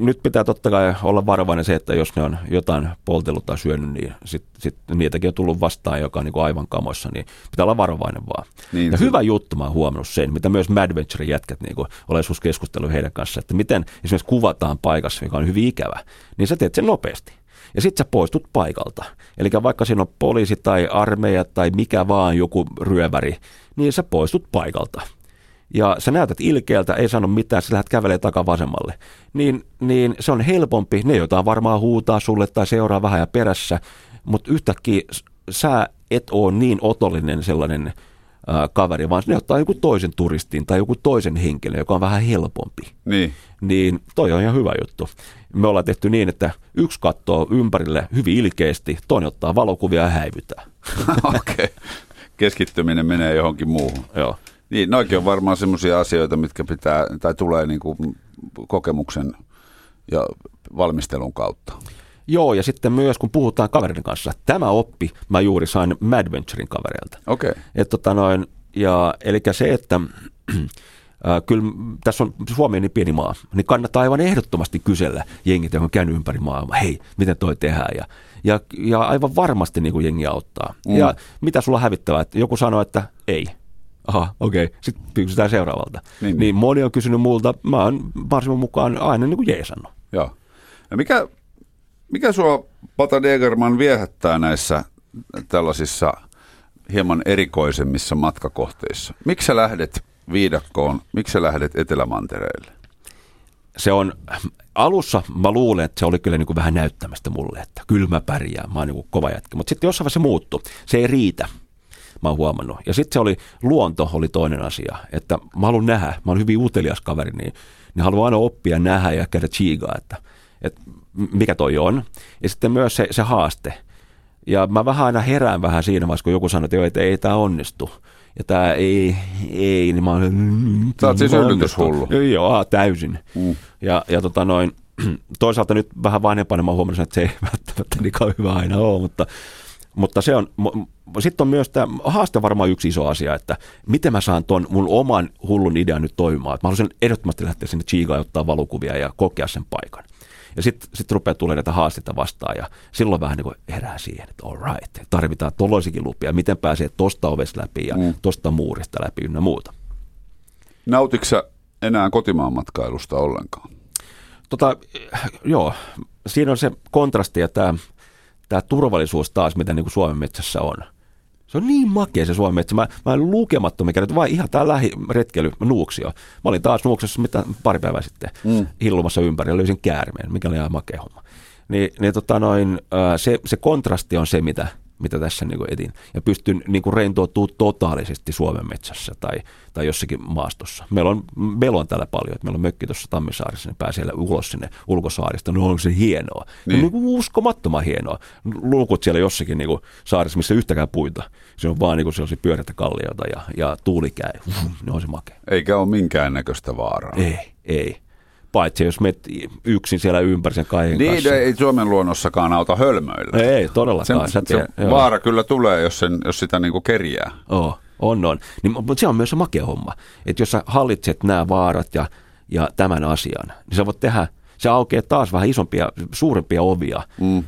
Nyt pitää totta kai olla varovainen se, että jos ne on jotain poltellut tai syönyt, niin sitten sit niitäkin on tullut vastaan, joka on niin kuin aivan kamoissa, niin pitää olla varovainen vaan. Niin, ja se- hyvä juttu, mä oon huomannut sen, mitä myös Mad Venturen jätkät, niin kuin olen joskus keskustellut heidän kanssa, että miten esimerkiksi kuvataan paikassa, joka on hyvin ikävä, niin sä teet sen nopeasti. Ja sitten sä poistut paikalta. Eli vaikka siinä on poliisi tai armeija tai mikä vaan joku ryöväri, niin sä poistut paikalta. Ja sä näytät ilkeältä, ei sano mitään, sä lähdet kävelee takavasemmalle. Niin, niin se on helpompi, ne jotain varmaan huutaa sulle tai seuraa vähän ja perässä, mutta yhtäkkiä sä et ole niin otollinen sellainen kaveri, vaan ne ottaa joku toisen turistin tai joku toisen henkilön, joka on vähän helpompi. Niin. Niin toi on ihan hyvä juttu. Me ollaan tehty niin, että yksi katsoo ympärille hyvin ilkeästi, toinen ottaa valokuvia ja häivytää. Okei. Okay. Keskittyminen menee johonkin muuhun. Joo. Niin, noikin on varmaan sellaisia asioita, mitkä pitää, tai tulee niin kuin kokemuksen ja valmistelun kautta. Joo, ja sitten myös kun puhutaan kaverin kanssa, tämä oppi mä juuri sain Madventurein kavereilta. Okei. Okay. Et tota noin, ja, eli se, että äh, kyllä tässä on Suomi on niin pieni maa, niin kannattaa aivan ehdottomasti kysellä jengit, jotka on käynyt ympäri maailmaa, hei, miten toi tehdään, ja, ja, ja aivan varmasti niin kuin jengi auttaa. Mm. Ja mitä sulla hävittävää, että joku sanoo, että ei, aha, okei, okay. sitten kysytään seuraavalta. Niin, niin. niin moni on kysynyt multa, mä oon varsin mukaan aina niin kuin jeesannut. Joo. Ja mikä, mikä sua, Pata Degerman, viehättää näissä tällaisissa hieman erikoisemmissa matkakohteissa? Miksi sä lähdet viidakkoon, miksi sä lähdet Etelämantereelle? Se on, alussa mä luulen, että se oli kyllä niin kuin vähän näyttämästä mulle, että kyllä mä pärjään, mä oon niin kova jätkä. Mutta sitten jossain vaiheessa se muuttui. Se ei riitä, mä oon huomannut. Ja sitten se oli, luonto oli toinen asia, että mä haluan nähdä, mä oon hyvin utelias kaveri, niin, niin haluan aina oppia nähdä ja käydä chiigaa, että, että mikä toi on. Ja sitten myös se, se haaste. Ja mä vähän aina herään vähän siinä vaiheessa, kun joku sanoo, että, että ei tämä onnistu. Ja tämä ei, ei, niin mä oon... Sä oot siis yllytyshullu. Joo, täysin. Mm. Ja, ja tota noin, toisaalta nyt vähän vanhempana mä huomannut, että se ei välttämättä niin hyvä aina ole, mutta, mutta se on, sitten on myös tämä haaste varmaan yksi iso asia, että miten mä saan ton mun oman hullun idean nyt toimimaan. Mä haluaisin ehdottomasti lähteä sinne Chigaan ja ottaa valokuvia ja kokea sen paikan. Ja sitten sit rupeaa tulemaan näitä haasteita vastaan ja silloin vähän niin kuin herää siihen, että all right, tarvitaan tolloisikin lupia, miten pääsee tosta ovesta läpi ja mm. tosta muurista läpi ynnä muuta. Nautitko enää kotimaan matkailusta ollenkaan? Tota, joo, siinä on se kontrasti ja tämä, tämä turvallisuus taas, mitä niin kuin Suomen metsässä on. Se on niin makea se Suomen metsä. Mä, mä en lukemattomia kerran, vai ihan tää lähiretkely, Nuuksio. Mä olin taas Nuuksessa mitä, pari päivää sitten mm. hillumassa ympäri ja löysin käärmeen, mikä oli ihan makea homma. Niin, niin tota noin, se, se kontrasti on se, mitä, mitä tässä niin kuin etin. Ja pystyn niin kuin rentoutumaan totaalisesti Suomen metsässä tai, tai jossakin maastossa. Meillä on, meillä on täällä paljon, että meillä on mökki tuossa Tammisaarissa, niin pääsee ulos sinne ulkosaarista. No on se hienoa. Niin. No, niin kuin uskomattoman hienoa. Lukut siellä jossakin niin kuin saarissa, missä yhtäkään puita. Se on vaan niin kuin sellaisia pyörätä kalliota ja, ja tuuli käy. Ne on se makea. Eikä ole minkäännäköistä vaaraa. Ei, ei paitsi jos met yksin siellä ympäri sen kaiken niin, kanssa. ei Suomen luonnossakaan auta hölmöillä. Ei, todellakaan. Se, se vaara kyllä tulee, jos, sen, jos sitä niinku kerjää. Oh, on, on. Niin, mutta se on myös se makea homma, että jos sä hallitset nämä vaarat ja, ja tämän asian, niin sä voit tehdä, se aukeaa taas vähän isompia, suurempia ovia, mm.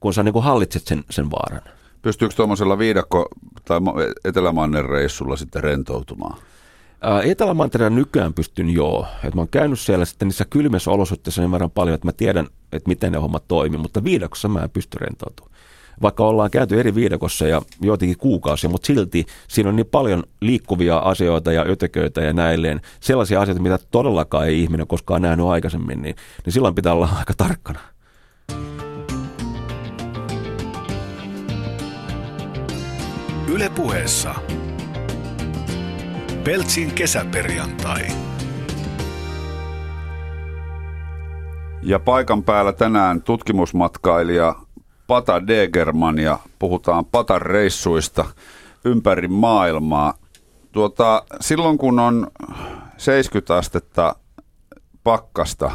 kun sä niinku hallitset sen, sen vaaran. Pystyykö tuommoisella viidakko- tai etelämannen reissulla sitten rentoutumaan? Etelämantereella nykyään pystyn joo. Et mä oon käynyt siellä sitten niissä kylmissä olosuhteissa niin verran paljon, että mä tiedän, että miten ne hommat toimii, mutta viidakossa mä en pysty rentoutumaan. Vaikka ollaan käyty eri viidakossa ja joitakin kuukausia, mutta silti siinä on niin paljon liikkuvia asioita ja ötököitä ja näilleen. Sellaisia asioita, mitä todellakaan ei ihminen koskaan nähnyt aikaisemmin, niin, niin silloin pitää olla aika tarkkana. Yle puheessa Peltsin kesäperjantai. Ja paikan päällä tänään tutkimusmatkailija Pata Degerman ja puhutaan Patan reissuista ympäri maailmaa. Tuota, silloin kun on 70 astetta pakkasta,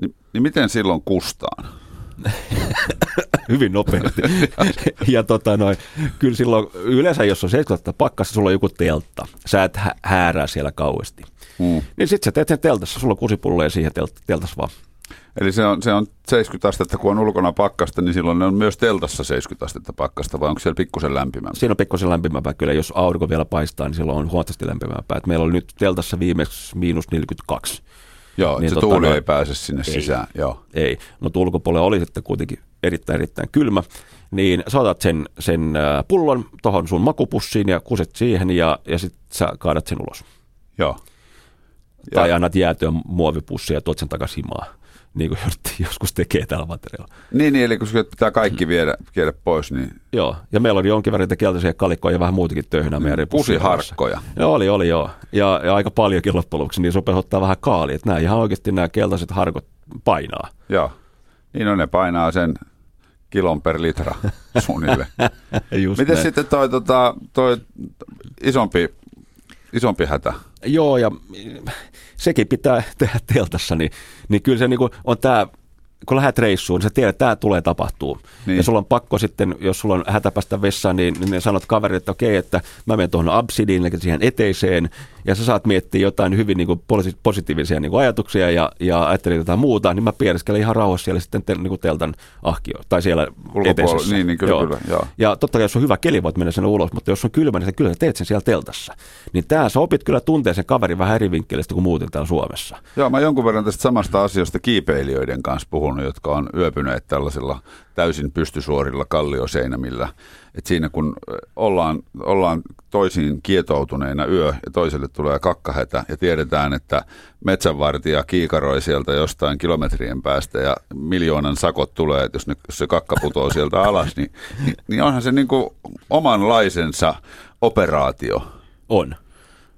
niin, niin miten silloin kustaan? hyvin nopeasti. ja tota noin, kyllä silloin, yleensä jos on 70 pakkassa, sulla on joku teltta. Sä et hä- häärää siellä kauheasti. Mm. Niin sit sä teet sen teltassa, sulla on kusipulleja siihen telt- teltas vaan. Eli se on, se on 70 astetta, kun on ulkona pakkasta, niin silloin ne on myös teltassa 70 astetta pakkasta, vai onko siellä pikkusen lämpimämpää? Siinä on pikkusen lämpimämpää kyllä, jos aurinko vielä paistaa, niin silloin on huomattavasti lämpimämpää. Et meillä oli nyt teltassa viimeksi miinus 42. Joo, niin se tota, tuuli no, ei pääse sinne ei, sisään. Joo. Ei, no ulkopuolella oli sitten kuitenkin erittäin erittäin kylmä, niin saatat sen, sen äh, pullon tuohon sun makupussiin ja kuset siihen ja, ja sitten sä kaadat sen ulos. Joo. Tai ja. annat jäätyä muovipussia ja tuot sen takaisin himaa. Niin kuin joskus tekee tällä materiaalilla. Niin, niin eli kun pitää kaikki viedä, viedä pois, niin... Joo, ja meillä oli jonkin verran keltaisia kalikkoja ja vähän muutakin töihinä meidän Pusiharkkoja. Joo, oli, oli joo. Ja, ja aika paljonkin loppujen lopuksi, niin sopesi ottaa vähän kaali, että nämä ihan oikeasti nämä keltaiset harkot painaa. Joo, niin on, ne painaa sen kilon per litra suunnilleen. Miten sitten toi, tota, toi isompi, isompi hätä? Joo, ja sekin pitää tehdä teltassa, niin, niin kyllä se niin on tämä kun lähdet reissuun, niin sä tiedät, että tämä tulee tapahtuu. Niin. Ja sulla on pakko sitten, jos sulla on hätä päästä vessaan, niin, niin sanot kaverille, että okei, että mä menen tuohon absidiin, eli siihen eteiseen, ja sä saat miettiä jotain hyvin niin kuin positiivisia niin kuin ajatuksia ja, ja ajattelit jotain muuta, niin mä pieriskelen ihan rauhassa siellä sitten tel, niin kuin teltan ahkio, tai siellä eteisessä. Niin, niin kyllä, joo. kyllä, joo. Ja totta kai, jos on hyvä keli, voit mennä sen ulos, mutta jos on kylmä, niin sä kyllä teet sen siellä teltassa. Niin tää, sä opit kyllä tuntea sen kaverin vähän eri vinkkelistä kuin muuten täällä Suomessa. Joo, mä jonkun verran tästä samasta asiasta kiipeilijöiden kanssa puhunut, jotka on yöpyneet tällaisilla täysin pystysuorilla kallioseinämillä. Et siinä kun ollaan, ollaan toisiin kietoutuneina yö ja toiselle tulee kakkahätä ja tiedetään, että metsänvartija kiikaroi sieltä jostain kilometrien päästä ja miljoonan sakot tulee, että jos, ne, jos se kakka putoo sieltä alas, niin, niin, niin onhan se niin kuin omanlaisensa operaatio. On.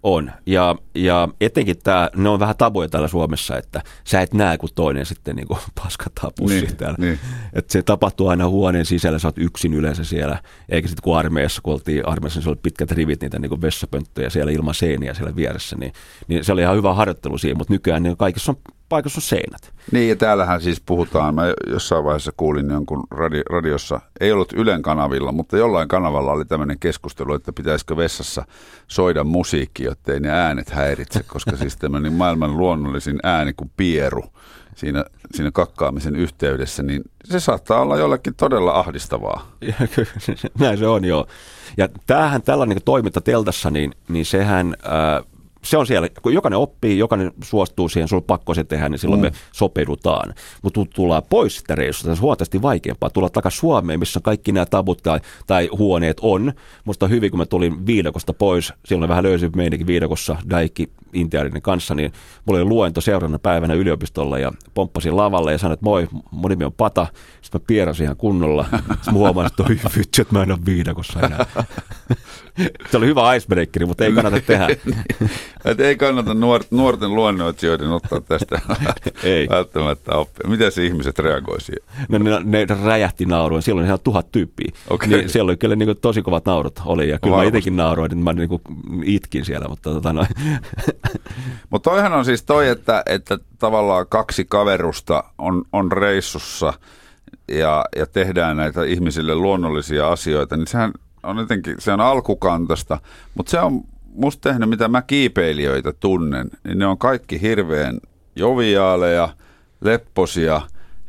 On. Ja, ja etenkin tämä, ne on vähän tabuja täällä Suomessa, että sä et näe, kun toinen sitten niin kuin paskataan pussiin niin, täällä. Niin. Että se tapahtuu aina huoneen sisällä, sä oot yksin yleensä siellä. Eikä sitten kun armeijassa, kun oltiin armeijassa, niin se oli pitkät rivit niitä niin vessapönttöjä siellä ilman seiniä siellä vieressä. Niin, niin se oli ihan hyvä harjoittelu siinä, mutta nykyään niin kaikissa on paikassa on seinät. Niin, ja täällähän siis puhutaan, mä jossain vaiheessa kuulin jonkun radi, radiossa, ei ollut Ylen kanavilla, mutta jollain kanavalla oli tämmöinen keskustelu, että pitäisikö vessassa soida musiikki, jottei ne äänet häiritse, koska siis tämmöinen maailman luonnollisin ääni kuin pieru siinä, siinä kakkaamisen yhteydessä, niin se saattaa olla jollekin todella ahdistavaa. Näin se on, joo. Ja tämähän tällainen niin toiminta teltassa, niin, niin sehän... Äh, se on siellä, kun jokainen oppii, jokainen suostuu siihen, sulla on pakko se tehdä, niin silloin mm. me sopeudutaan. Mutta tullaan pois sitä reissusta, se on huomattavasti vaikeampaa. Tulla takaisin Suomeen, missä kaikki nämä tabut tai, tai huoneet on. Musta hyvin, kun mä tulin viidakosta pois, silloin vähän löysin meidänkin viidakossa Daikki Intiarinen kanssa, niin mulla oli luento seuraavana päivänä yliopistolla ja pomppasin lavalle ja sanoin, että moi, mun nimi on Pata. Sitten mä pierasin ihan kunnolla. Sitten mä huomasin, että vitsi, että mä en ole viidakossa enää. se oli hyvä icebreakeri, mutta ei kannata tehdä. Et ei kannata nuor, nuorten luonnoitsijoiden ottaa tästä ei. välttämättä oppia. Miten se ihmiset reagoi siihen? No, ne, ne räjähti nauruun. Siellä oli ihan tuhat tyyppiä. Okay. Niin siellä oli kyllä niin kuin, tosi kovat naurut. Oli, ja kyllä mä itsekin nauroin, että mä niin kuin, itkin siellä. Mutta tota, noin. Mutta toihan on siis toi, että, että tavallaan kaksi kaverusta on, on reissussa ja, ja tehdään näitä ihmisille luonnollisia asioita, niin sehän on jotenkin, se on alkukantasta, mutta se on musta tehnyt, mitä mä kiipeilijöitä tunnen, niin ne on kaikki hirveän joviaaleja, lepposia,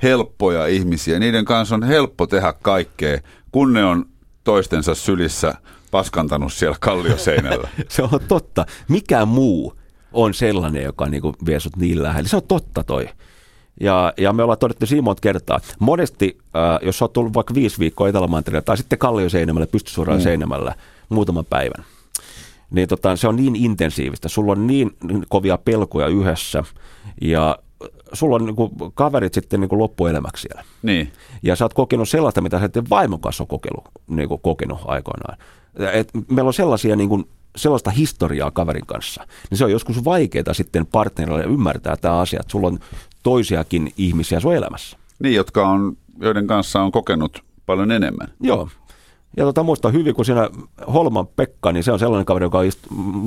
helppoja ihmisiä. Niiden kanssa on helppo tehdä kaikkea, kun ne on toistensa sylissä paskantanut siellä kallioseinällä. se on totta. Mikä muu on sellainen, joka niin kuin vie sut niin lähelle? Se on totta toi. Ja, ja me ollaan todettu siinä monta kertaa. Monesti, äh, jos olet tullut vaikka viisi viikkoa Etelämantereella tai sitten Kallioseinämällä, pystysuoraan mm. seinämällä muutaman päivän, niin tota, se on niin intensiivistä. Sulla on niin kovia pelkoja yhdessä ja sulla on niin kaverit sitten niin loppuelämäksi siellä. Niin. Ja sä oot kokenut sellaista, mitä sä et vaimon kanssa on kokenut, niin kokenut aikoinaan. Et meillä on sellaisia niin kuin, sellaista historiaa kaverin kanssa, niin se on joskus vaikeaa sitten partnerille ymmärtää tämä asia, että sulla on toisiakin ihmisiä sun elämässä. Niin, jotka on, joiden kanssa on kokenut paljon enemmän. Joo. Ja tota, muistan hyvin, kun siinä Holman Pekka, niin se on sellainen kaveri, joka on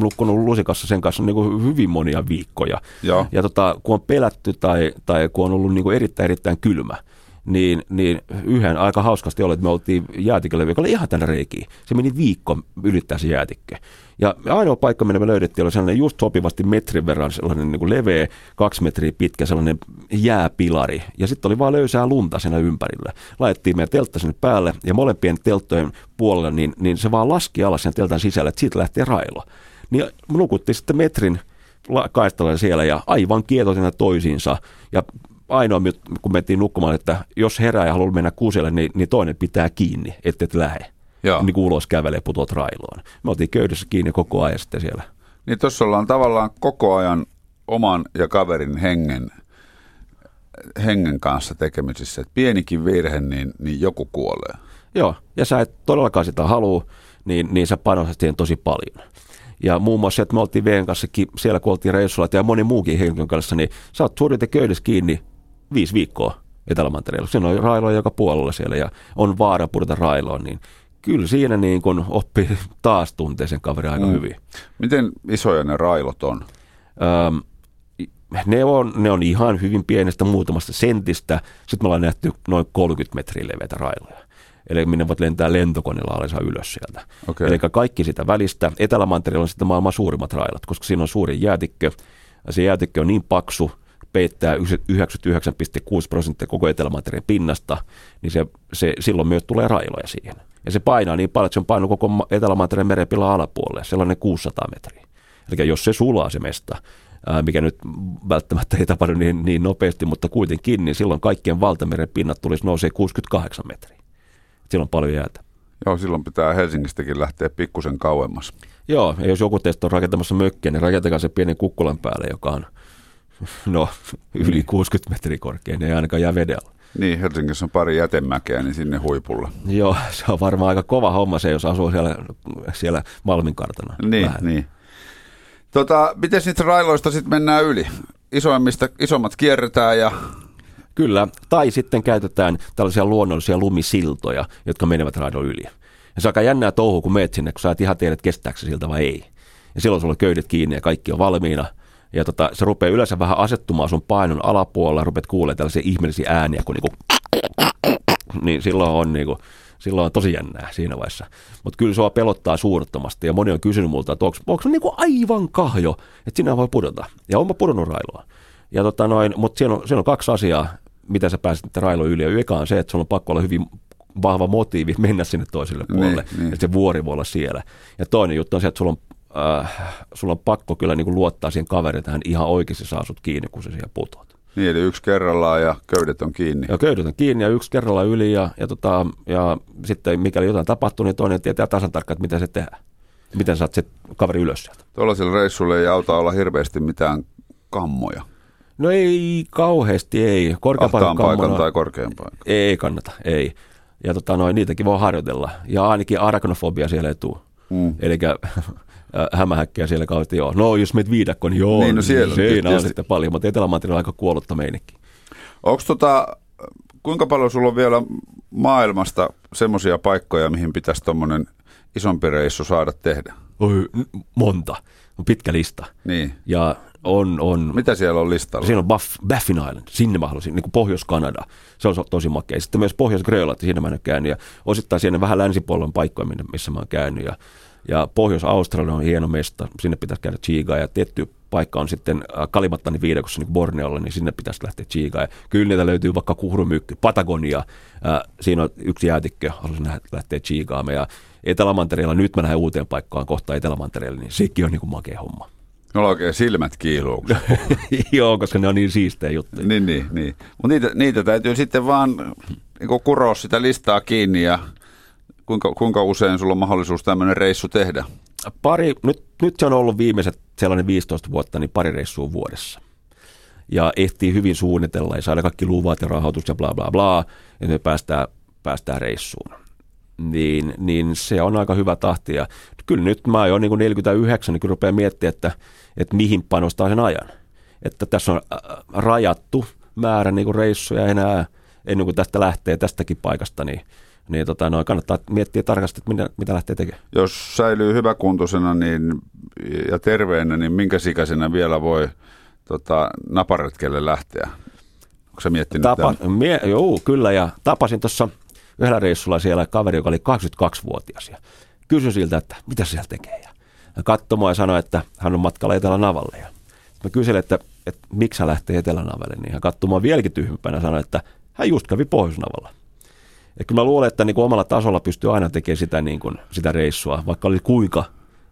lukkunut lusikassa sen kanssa niin kuin hyvin monia viikkoja. Joo. Ja tota, kun on pelätty tai, tai kun on ollut niin kuin erittäin, erittäin kylmä, niin, niin yhden aika hauskasti oli, että me oltiin jäätiköllä, joka oli ihan tänne reikiin. Se meni viikko ylittää se jäätikkö. Ja ainoa paikka, minne me löydettiin, oli sellainen just sopivasti metrin verran sellainen niin kuin leveä, kaksi metriä pitkä sellainen jääpilari. Ja sitten oli vaan löysää lunta siinä ympärillä. Laitettiin meidän teltta sinne päälle ja molempien telttojen puolella, niin, niin se vaan laski alas sen teltan sisälle, että siitä lähti railo. Niin nukuttiin sitten metrin kaistalla siellä ja aivan kietotina toisiinsa. Ja ainoa, kun mentiin nukkumaan, että jos herää ja haluaa mennä kuuselle, niin, niin toinen pitää kiinni, ettei et lähde. Joo. Niin kuin ulos kävelee putot railoon. Me oltiin köydessä kiinni koko ajan sitten siellä. Niin tuossa ollaan tavallaan koko ajan oman ja kaverin hengen hengen kanssa tekemisissä, että pienikin virhe, niin, niin joku kuolee. Joo, ja sä et todellakaan sitä halua, niin, niin sä panostat siihen tosi paljon. Ja muun muassa, että me oltiin Veen kanssa siellä, kun oltiin reissulla ja moni muukin henkilön kanssa, niin sä oot suurin köydessä kiinni viisi viikkoa Etelämantereella. Siinä on railoa joka puolella siellä ja on vaara purta railoon, niin kyllä siinä niin kun oppii taas tuntee sen kaverin aika mm. hyvin. Miten isoja ne railot on? Öm, ne on, ne on ihan hyvin pienestä muutamasta sentistä. Sitten me ollaan nähty noin 30 metriä leveitä railoja. Eli minne voit lentää lentokoneella alensa ylös sieltä. Okay. Eli kaikki sitä välistä. Etelämantereella on sitten maailman suurimmat railat, koska siinä on suuri jäätikkö. Ja se jäätikkö on niin paksu, peittää 99,6 prosenttia koko Etelämantereen pinnasta, niin se, se, silloin myös tulee railoja siihen. Ja se painaa niin paljon, että se on painu koko Etelämantereen merenpilan alapuolelle, sellainen 600 metriä. Eli jos se sulaa se mesta, mikä nyt välttämättä ei tapahdu niin, niin nopeasti, mutta kuitenkin, niin silloin kaikkien valtameren pinnat tulisi nousee 68 metriä. Silloin on paljon jäätä. Joo, silloin pitää Helsingistäkin lähteä pikkusen kauemmas. Joo, ja jos joku teistä on rakentamassa mökkiä, niin rakentakaa se pienen kukkulan päälle, joka on no, yli niin. 60 metriä korkea, niin ei ainakaan jää vedellä. Niin, Helsingissä on pari jätemäkeä, niin sinne huipulla. Joo, se on varmaan aika kova homma se, jos asuu siellä, siellä Malmin kartana. Niin, vähän. niin. Tota, miten niistä railoista sitten mennään yli? Isoimmista, isommat kierretään ja... Kyllä, tai sitten käytetään tällaisia luonnollisia lumisiltoja, jotka menevät raidon yli. Ja se on aika jännää touhu, kun meet sinne, kun sä et ihan tiedä, kestääkö siltä vai ei. Ja silloin sulla on köydet kiinni ja kaikki on valmiina. Ja tota, se rupeaa yleensä vähän asettumaan sun painon alapuolella, rupeat kuulemaan tällaisia ihmeellisiä ääniä, kun niinku, niin silloin on niinku, silloin on tosi jännää siinä vaiheessa. Mutta kyllä sua pelottaa suurettomasti ja moni on kysynyt multa, että onko se niinku aivan kahjo, että sinä voi pudota. Ja onpa pudonnut railoa. Ja tota noin, mutta siinä on, siinä on kaksi asiaa, mitä sä pääset railoon yli. Ja eka on se, että sulla on pakko olla hyvin vahva motiivi mennä sinne toiselle puolelle. Niin, niin. Että se vuori voi olla siellä. Ja toinen juttu on se, että sulla on äh, sulla on pakko kyllä niin kuin luottaa siihen kaveriin, että hän ihan oikeasti saa sut kiinni, kun se siellä putoat. Niin, eli yksi kerrallaan ja köydet on kiinni. Ja köydet on kiinni ja yksi kerrallaan yli ja, ja, tota, ja sitten mikäli jotain tapahtuu, niin toinen tietää tasan tarkkaan, että mitä se tehdään. Miten saat se kaveri ylös sieltä. Tuollaisella reissulla ei auta olla hirveästi mitään kammoja. No ei kauheasti, ei. Korkeampaan paikan tai korkean paikan. Ei kannata, ei. Ja tota, noin, niitäkin voi harjoitella. Ja ainakin arachnofobia siellä ei tule. Mm. Eli hämähäkkiä siellä kautta, joo. No jos meet viidakko, niin joo, niin, no siellä, siinä tietysti. on sitten paljon, mutta etelä on aika kuollutta meininki. Onko tota, kuinka paljon sulla on vielä maailmasta semmoisia paikkoja, mihin pitäisi tuommoinen isompi reissu saada tehdä? Oi, monta. On pitkä lista. Niin. Ja on, on. Mitä siellä on listalla? Siinä on Buff, Baffin Island, sinne mä haluaisin, niin kuin Pohjois-Kanada. Se on tosi makea. Sitten myös Pohjois-Grönlanti, siinä mä en ole käynyt. Ja osittain siinä vähän länsipuolella paikkoja, missä mä oon käynyt. Ja ja Pohjois-Australia on hieno mesta, sinne pitäisi käydä chigaa ja tietty paikka on sitten äh, Kalimantanin viidakossa niin Borneolla, niin sinne pitäisi lähteä chigaa. Ja kyllä niitä löytyy vaikka kuhrumykky, Patagonia, ää, äh, siinä on yksi jäätikkö, haluaisin lähteä chigaamaan. Ja Etelämantereella, nyt mä lähden uuteen paikkaan kohta Etelämantereelle, niin sekin on niin kuin makea homma. No oikein silmät kiiluu. Joo, koska ne on niin siistejä juttuja. niin, niin, niin. Mutta niitä, niitä täytyy sitten vaan niin kuroa sitä listaa kiinni ja Kuinka, kuinka usein sulla on mahdollisuus tämmöinen reissu tehdä? Pari, nyt, nyt se on ollut viimeiset sellainen 15 vuotta, niin pari reissua vuodessa. Ja ehtii hyvin suunnitella ja saada kaikki luvat ja rahoitus ja bla bla bla, että me päästään, päästään reissuun. Niin, niin se on aika hyvä tahti. Ja kyllä nyt mä oon niin 49, niin kyllä rupeaa miettimään, että, että mihin panostaa sen ajan. Että tässä on äh, rajattu määrä niin reissuja enää ennen kuin tästä lähtee tästäkin paikasta, niin – niin tota, no, kannattaa miettiä tarkasti, että mitä, mitä lähtee tekemään. Jos säilyy hyväkuntoisena niin, ja terveenä, niin minkä sikäisenä vielä voi tota, naparetkelle lähteä? Onko sä miettinyt Tapa, mie, joo, kyllä, ja tapasin tuossa yhdellä reissulla siellä kaveri, joka oli 22-vuotias, ja kysyin siltä, että mitä se siellä tekee, ja katsomaan ja sanoi, että hän on matkalla Etelänavalle, ja mä kysyin, että, että miksi hän lähtee Etelänavalle, niin hän katsomaan vieläkin tyhmempänä sanoi, että hän just kävi Pohjoisnavalla. Ja kyllä mä luulen, että niin kuin omalla tasolla pystyy aina tekemään sitä, niin kuin, sitä reissua, vaikka oli kuinka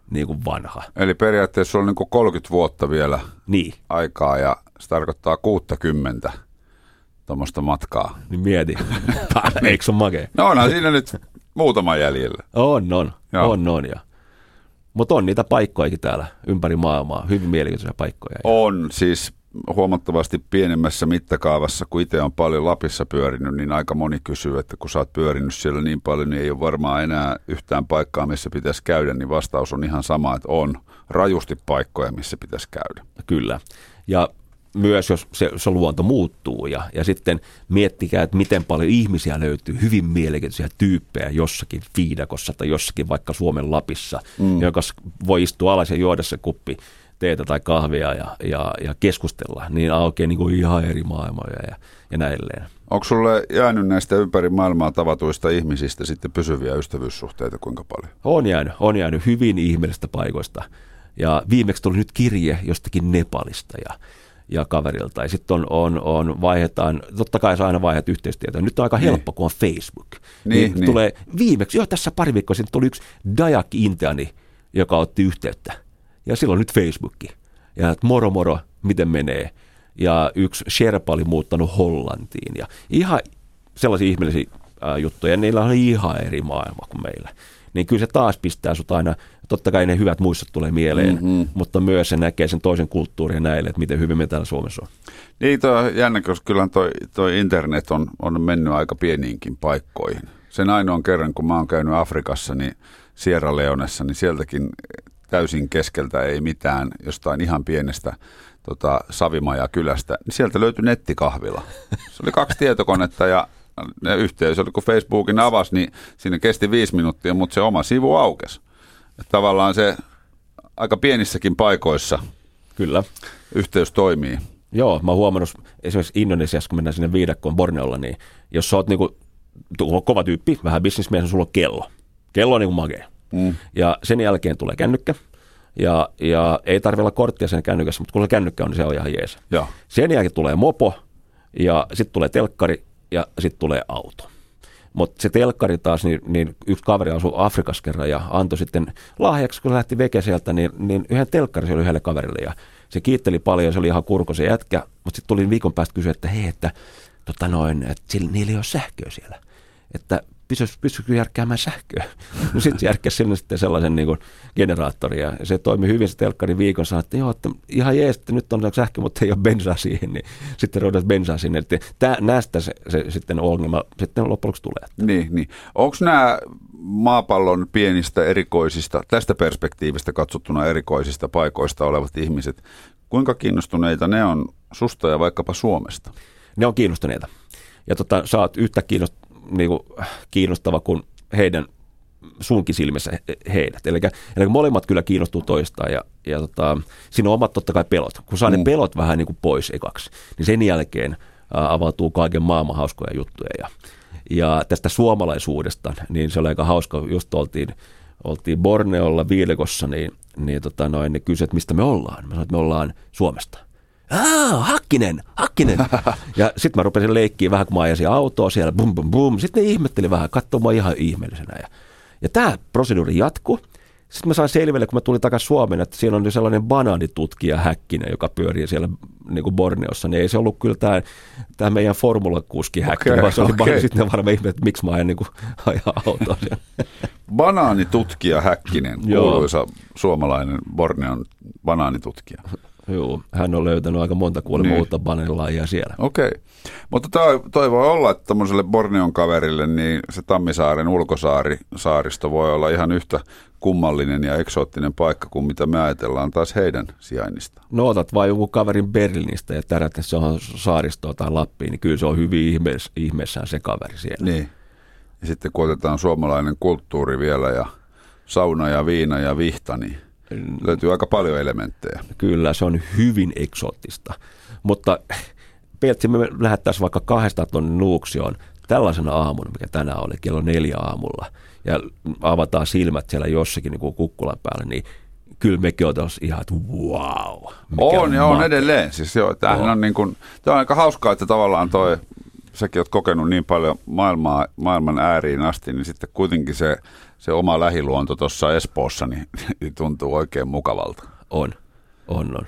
niin kuin vanha. Eli periaatteessa on niin kuin 30 vuotta vielä niin. aikaa ja se tarkoittaa 60 tuommoista matkaa. Niin mieti. Eikö se ole makea? No onhan siinä nyt muutama jäljellä. On, on. Joo. On, on. Ja. Mutta on niitä paikkojakin täällä ympäri maailmaa, hyvin mielenkiintoisia paikkoja. On, siis huomattavasti pienemmässä mittakaavassa, kun itse on paljon Lapissa pyörinyt, niin aika moni kysyy, että kun sä oot pyörinyt siellä niin paljon, niin ei ole varmaan enää yhtään paikkaa, missä pitäisi käydä, niin vastaus on ihan sama, että on rajusti paikkoja, missä pitäisi käydä. Kyllä. Ja myös jos se, se luonto muuttuu ja, ja sitten miettikää, että miten paljon ihmisiä löytyy, hyvin mielenkiintoisia tyyppejä jossakin Fiidakossa tai jossakin vaikka Suomen Lapissa, mm. joka voi istua alas ja juoda se kuppi teetä tai kahvia ja, ja, ja keskustella, niin aukeaa niin kuin ihan eri maailmoja ja, ja näilleen. Onko sulle jäänyt näistä ympäri maailmaa tavatuista ihmisistä sitten pysyviä ystävyyssuhteita kuinka paljon? On jäänyt, on jäänyt hyvin ihmeellisistä paikoista. Ja viimeksi tuli nyt kirje jostakin Nepalista ja, ja kaverilta. Ja sitten on, on, on vaihetaan, totta kai saa aina vaiheet yhteistyötä. Nyt on aika niin. helppo, kun on Facebook. Niin, niin, niin. Tulee viimeksi, jo tässä pari viikkoa sitten tuli yksi Dayak Inteani, joka otti yhteyttä ja silloin nyt Facebookki. Ja että moro moro, miten menee. Ja yksi Sherpa oli muuttanut Hollantiin. Ja ihan sellaisia ihmeellisiä juttuja. Ja niillä on ihan eri maailma kuin meillä. Niin kyllä se taas pistää sut aina, totta kai ne hyvät muistot tulee mieleen, mm-hmm. mutta myös se näkee sen toisen kulttuurin ja näille, että miten hyvin me täällä Suomessa on. Niin, toi on jännä, koska kyllä toi, toi internet on, on mennyt aika pieniinkin paikkoihin. Sen ainoan kerran, kun mä oon käynyt Afrikassa, niin Sierra Leonessa, niin sieltäkin täysin keskeltä, ei mitään, jostain ihan pienestä tota, Savimaja kylästä, niin sieltä löytyi nettikahvila. Se oli kaksi tietokonetta ja ne yhteys oli, kun Facebookin avasi, niin siinä kesti viisi minuuttia, mutta se oma sivu aukesi. Että tavallaan se aika pienissäkin paikoissa Kyllä. yhteys toimii. Joo, mä oon huomannut esimerkiksi Indonesiassa, kun mennään sinne viidakkoon Borneolla, niin jos sä oot niinku, kova tyyppi, vähän bisnesmies, niin sulla on kello. Kello on niinku magea. Mm. Ja sen jälkeen tulee kännykkä. Ja, ja ei tarvitse olla korttia sen kännykässä, mutta kun se kännykkä on, niin se on ihan jees. Ja. Sen jälkeen tulee mopo, ja sitten tulee telkkari, ja sitten tulee auto. Mutta se telkkari taas, niin, niin yksi kaveri asui Afrikassa kerran ja antoi sitten lahjaksi, kun lähti veke sieltä, niin, niin yhden telkkari oli yhdelle kaverille. Ja se kiitteli paljon, se oli ihan kurko se jätkä, mutta sitten tuli viikon päästä kysyä, että hei, että, tota noin, että niillä ei ole sähköä siellä. Että pystyykö järkkäämään sähköä? No sitten järkkäsi sinne sitten sellaisen niin kuin generaattorin ja se toimi hyvin se telkkari viikon, sanoi, että joo, että ihan jees, että nyt on sähkö, mutta ei ole bensaa siihen, niin sitten roudat bensaa sinne. Että tää, näistä se, se, sitten ongelma sitten loppujen tulee. Niin, niin. Onko nämä maapallon pienistä erikoisista, tästä perspektiivistä katsottuna erikoisista paikoista olevat ihmiset, kuinka kiinnostuneita ne on susta ja vaikkapa Suomesta? Ne on kiinnostuneita. Ja tota, sä oot yhtä kiinnostunut niin kuin, kiinnostava kuin heidän sunkin silmissä heidät. Eli, eli molemmat kyllä kiinnostuu toistaan ja, ja tota, siinä on omat totta kai pelot. Kun saa mm. ne pelot vähän niin kuin pois ekaksi, niin sen jälkeen avautuu kaiken maailman hauskoja juttuja. Ja, ja tästä suomalaisuudesta, niin se oli aika hauska, just oltiin, oltiin Borneolla Viilekossa, niin, niin tota noin, ne kysyivät, mistä me ollaan. Mä sanoin, että me ollaan Suomesta. Aa, Hakkinen, Hakkinen. ja sitten mä rupesin leikkiä vähän, kun mä ajasin autoa siellä, bum bum bum. Sitten ne ihmetteli vähän, katsomaan ihan ihmeellisenä. Ja, ja tämä proseduuri jatkuu. Sitten mä sain selville, kun mä tulin takaisin Suomeen, että siinä on sellainen banaanitutkija Häkkinen, joka pyörii siellä niin kuin Borneossa, niin ei se ollut kyllä tämä, tämä meidän formulakuski Häkkinen, okay, vaan se oli okay. sitten ne varmaan ihme, että miksi mä ajan niin kuin, ajaa autoa. Banaanitutkija Häkkinen, kuuluisa suomalainen Borneon banaanitutkija. Joo, hän on löytänyt aika monta kuulemma niin. uutta banelilajia siellä. Okei, okay. mutta toi, toi voi olla, että tämmöiselle Borneon kaverille niin se Tammisaaren ulkosaari saaristo voi olla ihan yhtä kummallinen ja eksoottinen paikka kuin mitä me ajatellaan taas heidän sijainnista. No otat vain joku kaverin Berliinistä ja tädät, että se on saaristoa tai Lappiin, niin kyllä se on hyvin ihmeessä, ihmeessään se kaveri siellä. Niin. Ja sitten kun otetaan suomalainen kulttuuri vielä ja sauna ja viina ja vihta, niin Löytyy aika paljon elementtejä. Kyllä, se on hyvin eksoottista. Mutta Peltsi, me lähettäisiin vaikka kahdesta tuonne Nuuksioon tällaisena aamuna, mikä tänään oli, kello neljä aamulla, ja avataan silmät siellä jossakin niin kuin kukkulan päällä, niin kyllä mekin oltaisiin ihan, että wow. On ja on edelleen. Siis joo, tämähän on, niin kuin, tämä on aika hauskaa, että tavallaan toi, säkin olet kokenut niin paljon maailmaa, maailman ääriin asti, niin sitten kuitenkin se se oma lähiluonto tuossa Espoossa niin, niin tuntuu oikein mukavalta. On, on, on.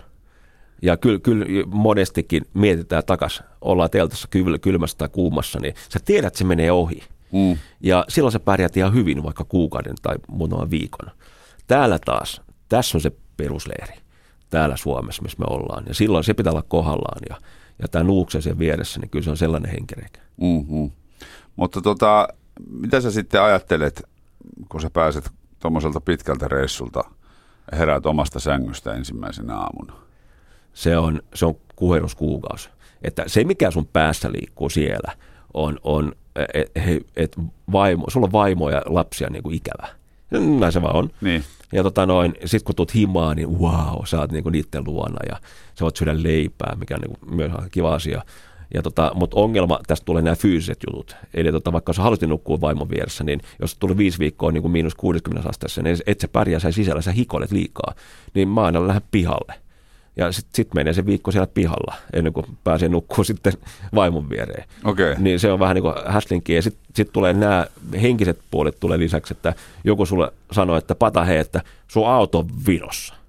Ja kyllä, kyllä monestikin mietitään takas, ollaan teltassa kyl, kylmässä tai kuumassa, niin sä tiedät, että se menee ohi. Mm. Ja silloin sä pärjät ihan hyvin vaikka kuukauden tai muutaman viikon. Täällä taas, tässä on se perusleiri. täällä Suomessa, missä me ollaan. Ja silloin se pitää olla kohdallaan ja, ja tämä nuukse sen vieressä, niin kyllä se on sellainen henkireikä. Mm-hmm. Mutta tota, mitä sä sitten ajattelet, kun sä pääset tuommoiselta pitkältä reissulta ja heräät omasta sängystä ensimmäisenä aamuna? Se on, se on kuheruskuukausi. Että se, mikä sun päässä liikkuu siellä, on, on että et, et vaimo, sulla on vaimo ja lapsia niin kuin ikävä. Näin se vaan on. Niin. Ja tota noin, sit kun tuut himaan, niin wow, sä oot niinku niiden luona ja sä voit syödä leipää, mikä on niinku myös kiva asia. Ja tota, mutta ongelma, tästä tulee nämä fyysiset jutut. Eli tota, vaikka sä haluaisit nukkua vaimon vieressä, niin jos tulee viisi viikkoa niin kuin miinus 60 asteessa, niin et sä pärjää sen sisällä, sä hikoilet liikaa, niin mä aina lähden pihalle. Ja sitten sit menee se viikko siellä pihalla, ennen kuin pääsee nukkua sitten vaimon viereen. Okay. Niin se on vähän niin kuin häslinkiä. Ja sitten sit tulee nämä henkiset puolet tulee lisäksi, että joku sulle sanoo, että pata hei, että sun auto on virossa.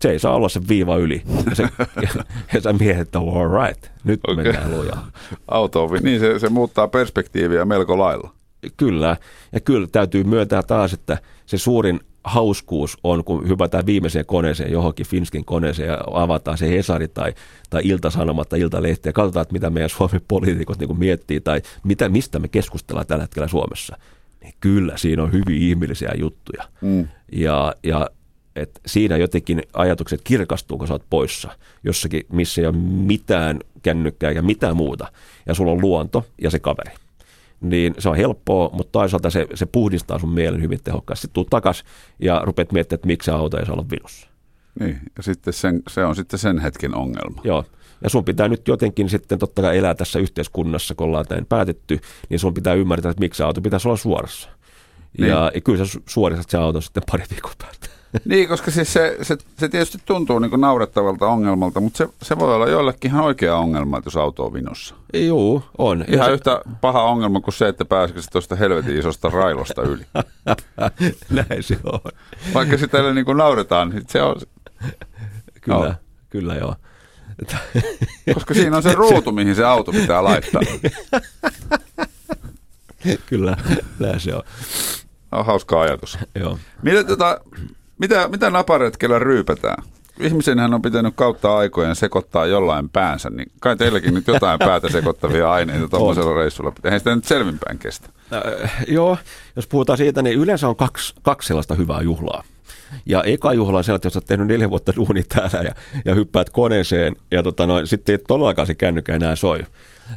Se ei saa olla se viiva yli. Ja, se, ja, sä mietit, että all right, nyt okay. mennään lujaa. Auto on, niin se, se muuttaa perspektiiviä melko lailla. Kyllä, ja kyllä täytyy myöntää taas, että se suurin hauskuus on, kun hypätään viimeiseen koneeseen, johonkin Finskin koneeseen ja avataan se Hesari tai, tai Ilta-Sanomat tai Iltalehti ja katsotaan, että mitä meidän Suomen poliitikot niin miettii tai mitä, mistä me keskustellaan tällä hetkellä Suomessa. Niin kyllä, siinä on hyvin ihmillisiä juttuja. Mm. Ja, ja et siinä jotenkin ajatukset kirkastuu, kun sä oot poissa jossakin, missä ei ole mitään kännykkää ja mitään muuta. Ja sulla on luonto ja se kaveri niin se on helppoa, mutta toisaalta se, se puhdistaa sun mielen hyvin tehokkaasti. Sitten tuut takas ja rupeat miettimään, että miksi se auto ei saa olla vinussa. Niin, ja sitten sen, se on sitten sen hetken ongelma. Joo, ja sun pitää nyt jotenkin sitten totta kai elää tässä yhteiskunnassa, kun ollaan näin päätetty, niin sun pitää ymmärtää, että miksi auto pitäisi olla suorassa. Niin. Ja kyllä sä suoristat se auto sitten pari viikon päästä. Niin, koska siis se, se, se tietysti tuntuu niin naurettavalta ongelmalta, mutta se, se voi olla joillekin ihan oikea ongelma, että jos auto on vinossa. Joo, on. Ihan se... yhtä paha ongelma kuin se, että pääsikö tuosta helvetin isosta railosta yli. Näin se on. Vaikka sitä niin kuin nauretaan, niin se on... Kyllä, no. kyllä joo. Koska siinä on se ruutu, mihin se auto pitää laittaa. kyllä, näin se on. on hauska ajatus. Joo. Mitä, tota, mitä, mitä naparetkellä ryypätään? Ihmisenhän on pitänyt kautta aikojen sekoittaa jollain päänsä, niin kai teilläkin nyt jotain päätä sekoittavia aineita tuollaisella reissulla. Eihän sitä nyt selvinpäin kestä. Äh, joo, jos puhutaan siitä, niin yleensä on kaksi, kaksi sellaista hyvää juhlaa. Ja eka juhla on sellainen, että jos olet tehnyt neljä vuotta duunit täällä ja, ja hyppäät koneeseen ja tota noin, sitten ei todellakaan se kännykkä enää soi.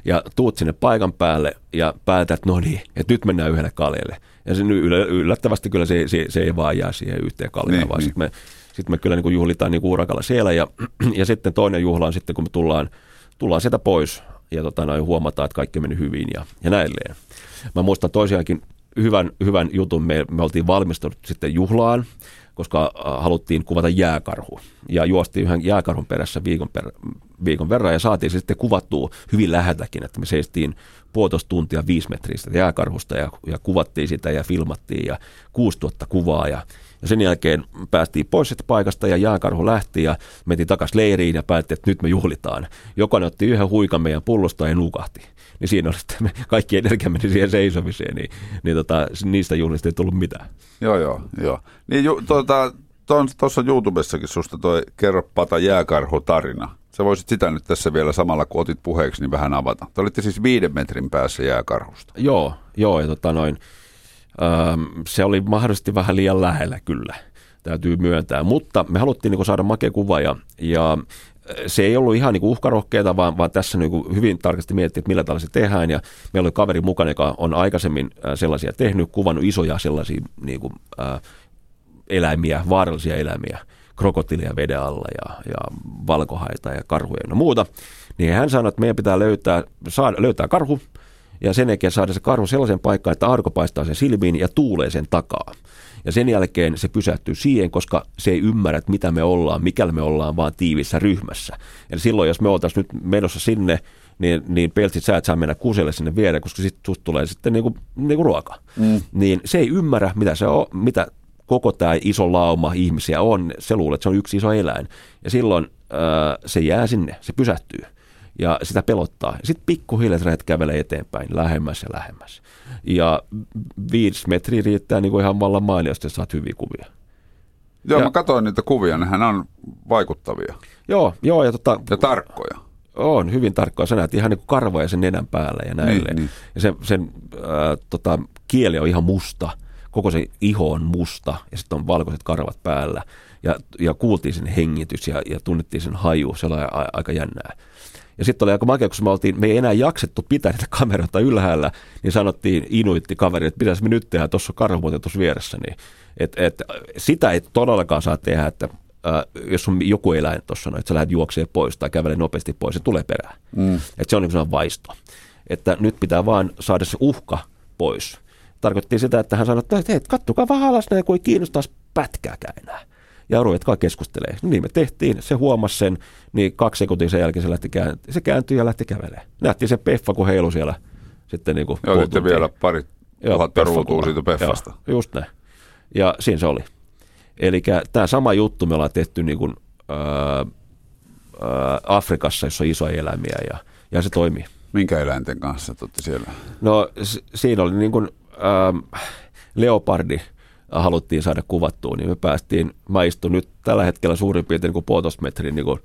Ja tuut sinne paikan päälle ja päätät, että no niin, että nyt mennään yhdelle kaljalle. Ja se yllättävästi kyllä se, se, se ei vaan jää siihen yhteen kaljalle, niin, vaan niin. sitten me, sit me kyllä niin kuin juhlitaan niin kuin urakalla siellä. Ja, ja sitten toinen juhla on sitten, kun me tullaan, tullaan sieltä pois ja tota, noin, huomataan, että kaikki meni hyvin ja, ja näilleen. Mä muistan toisiaankin hyvän, hyvän jutun. Me, me oltiin valmistunut sitten juhlaan, koska äh, haluttiin kuvata jääkarhu. Ja juostiin yhden jääkarhun perässä viikon, per, viikon verran ja saatiin se sitten kuvattua hyvin läheltäkin, että me seistiin puolitoista tuntia viisi metristä jääkarhusta ja, ja kuvattiin sitä ja filmattiin ja 6000 kuvaa ja ja sen jälkeen päästiin pois siitä paikasta ja jääkarhu lähti ja mentiin takaisin leiriin ja päätti, että nyt me juhlitaan. Jokainen otti yhden huikan meidän pullosta ja nukahti. Niin siinä oli sitten kaikki energia meni siihen seisomiseen, niin, niin tota, niistä juhlista ei tullut mitään. Joo, joo, joo. Niin ju, tuota, tuossa YouTubessakin susta toi Kerro Pata jääkarhu tarina. Sä voisit sitä nyt tässä vielä samalla, kun otit puheeksi, niin vähän avata. Te olitte siis viiden metrin päässä jääkarhusta. Joo, joo, ja tota noin, se oli mahdollisesti vähän liian lähellä kyllä, täytyy myöntää. Mutta me haluttiin niin saada makea kuva ja, ja se ei ollut ihan niin uhkarohkeita, vaan, vaan tässä niin hyvin tarkasti mietittiin, että millä tavalla se tehdään. Ja meillä oli kaveri mukana, joka on aikaisemmin sellaisia tehnyt, kuvannut isoja sellaisia niin kuin, äh, eläimiä, vaarallisia eläimiä, krokotilia veden alla ja, ja valkohaita ja karhuja ja muuta. Niin hän sanoi, että meidän pitää löytää, saada, löytää karhu, ja sen jälkeen saada se karhu sellaisen paikkaan, että arko paistaa sen silmiin ja tuulee sen takaa. Ja sen jälkeen se pysähtyy siihen, koska se ei ymmärrä, että mitä me ollaan, mikäli me ollaan vaan tiivissä ryhmässä. Eli silloin, jos me oltaisiin nyt menossa sinne, niin, niin peltsit sä et saa mennä kuselle sinne viereen, koska sitten tulee sitten niinku, niinku ruoka. Mm. Niin se ei ymmärrä, mitä se on, mitä koko tämä iso lauma ihmisiä on. Se luulee, että se on yksi iso eläin. Ja silloin ää, se jää sinne, se pysähtyy ja sitä pelottaa. Sitten pikkuhiljaa lähdet kävelee eteenpäin, lähemmäs ja lähemmäs. Ja viisi metriä riittää niin kuin ihan vallan mainiosti, että saat hyviä kuvia. Joo, Ja- mä katsoin niitä kuvia, nehän on vaikuttavia Joo, joo ja tota, ja tarkkoja. on hyvin tarkkaa. Sä näet ihan niin kuin karvoja sen nenän päällä ja näin. Niin, niin. Ja sen, sen äh, tota, kieli on ihan musta. Koko se iho on musta ja sitten on valkoiset karvat päällä. Ja, ja kuultiin sen hengitys ja, ja tunnettiin sen haju. Se oli a, aika jännää. Ja sitten oli aika makea, kun me, oltiin, me ei enää jaksettu pitää niitä kameroita ylhäällä, niin sanottiin inuitti kaveri, että pitäisi me nyt tehdä, tuossa on karhu tuossa vieressä. Niin, et, et, sitä ei todellakaan saa tehdä, että äh, jos on joku eläin tuossa, no, että sä lähdet juoksemaan pois tai kävelee nopeasti pois, se tulee perään. Mm. Että se on niin sellainen vaisto. Että nyt pitää vaan saada se uhka pois. Tarkoitti sitä, että hän sanoi, että hei, kattokaa vähän alas näin, kun ei kiinnostaisi pätkääkään enää. Ja ruvetkaa keskustelemaan. No niin me tehtiin, se huomasi sen, niin kaksi sekuntia sen jälkeen se, lähti kään, se kääntyi ja lähti kävelemään. Nähtiin se peffa, kun heilu siellä sitten niin kuin Joo, sitten vielä pari tuhatta ruutua siitä peffasta. Joo, just näin. Ja siinä se oli. Eli tämä sama juttu me ollaan tehty niin kuin, ää, ää, Afrikassa, jossa on isoja eläimiä ja, ja se toimii. Minkä eläinten kanssa tuotte siellä? No siinä oli niin kuin, ähm, leopardi haluttiin saada kuvattua, niin me päästiin, mä istun nyt tällä hetkellä suurin piirtein niin puolitoista metrin niin kuin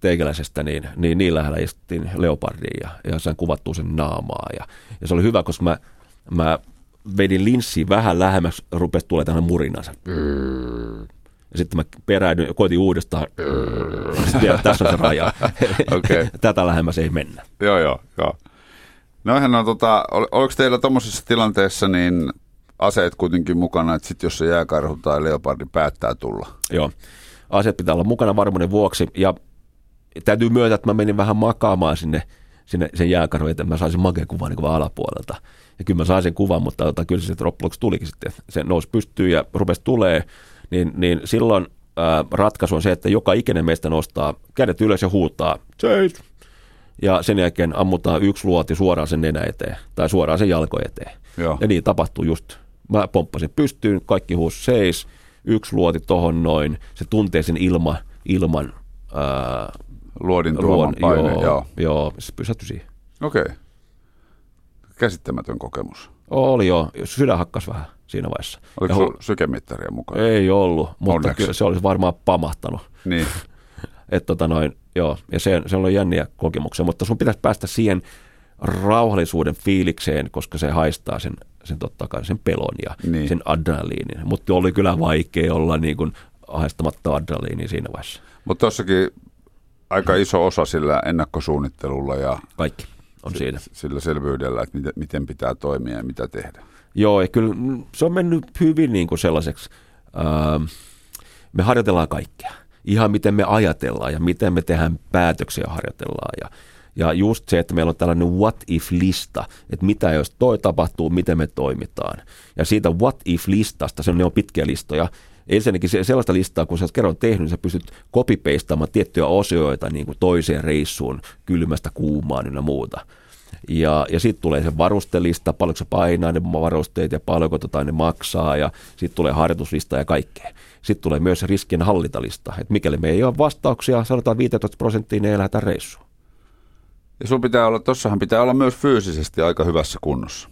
teikäläisestä, niin, niin niin lähellä istuttiin leopardiin ja, ja sain kuvattua sen naamaa. Ja, ja se oli hyvä, koska mä, mä vedin linssiin vähän lähemmäs, rupesi tulee tämmöinen murina. Se, ja sitten mä peräydyin, koitin uudestaan. Vielä, tässä on se raja. Okei. Tätä lähemmäs ei mennä. Joo, joo, joo. Noihän on tota, ol, oliko teillä tuommoisessa tilanteessa niin aseet kuitenkin mukana, että sit jos se jääkarhu tai leopardi päättää tulla? Joo. Aseet pitää olla mukana varmuuden vuoksi. Ja täytyy myöntää, että mä menin vähän makaamaan sinne, sinne sen jääkarhun, että mä saisin makea kuvan niin alapuolelta. Ja kyllä mä sain sen kuvan, mutta tota, kyllä se sitten loppujen tulikin sitten. Se nousi pystyyn ja rupesi tulee. Niin, niin silloin ää, ratkaisu on se, että joka ikinen meistä nostaa kädet ylös ja huutaa seis. Ja sen jälkeen ammutaan yksi luoti suoraan sen nenä eteen tai suoraan sen jalko eteen. Joo. Ja niin tapahtuu just. Mä pomppasin pystyyn, kaikki huus seis, yksi luoti tohon noin. Se tuntee sen ilma, ilman ää, Luodin tuoman paine, joo. joo, joo, se pysähtyi siihen. Okei. Käsittämätön kokemus. Oli joo, sydän hakkas vähän siinä vaiheessa. Oliko sulla sykemittaria mukana? Ei ollut, mutta Onneksi. kyllä se olisi varmaan pamahtanut. Niin. Et tota noin, joo, ja se, se on jänniä kokemuksia, mutta sun pitäisi päästä siihen rauhallisuuden fiilikseen, koska se haistaa sen, sen totta kai sen pelon ja Niin. sen adrenaliinin. Mutta oli kyllä vaikea olla niin kuin haistamatta adrenaliinia siinä vaiheessa. Mutta tossakin aika iso osa sillä ennakkosuunnittelulla ja Kaikki on siinä. sillä selvyydellä, että miten, miten pitää toimia ja mitä tehdä. Joo, ja kyllä se on mennyt hyvin niin kuin sellaiseksi, ähm, me harjoitellaan kaikkea. Ihan miten me ajatellaan ja miten me tehdään päätöksiä harjoitellaan. Ja, ja just se, että meillä on tällainen what if-lista, että mitä jos toi tapahtuu, miten me toimitaan. Ja siitä what if-listasta, se on, ne on pitkiä listoja, ensinnäkin se- sellaista listaa, kun sä oot kerran tehnyt, niin sä pystyt copy-pastaamaan tiettyjä osioita niin kuin toiseen reissuun, kylmästä kuumaan ynnä muuta. Ja, ja sitten tulee se varustelista, paljonko se painaa ne varusteet ja paljonko tota ne maksaa ja sitten tulee harjoituslista ja kaikkea. Sitten tulee myös riskien hallintalista, että mikäli me ei ole vastauksia, sanotaan 15 prosenttia, niin ei lähdetä reissuun. Ja sun pitää olla, tossahan pitää olla myös fyysisesti aika hyvässä kunnossa.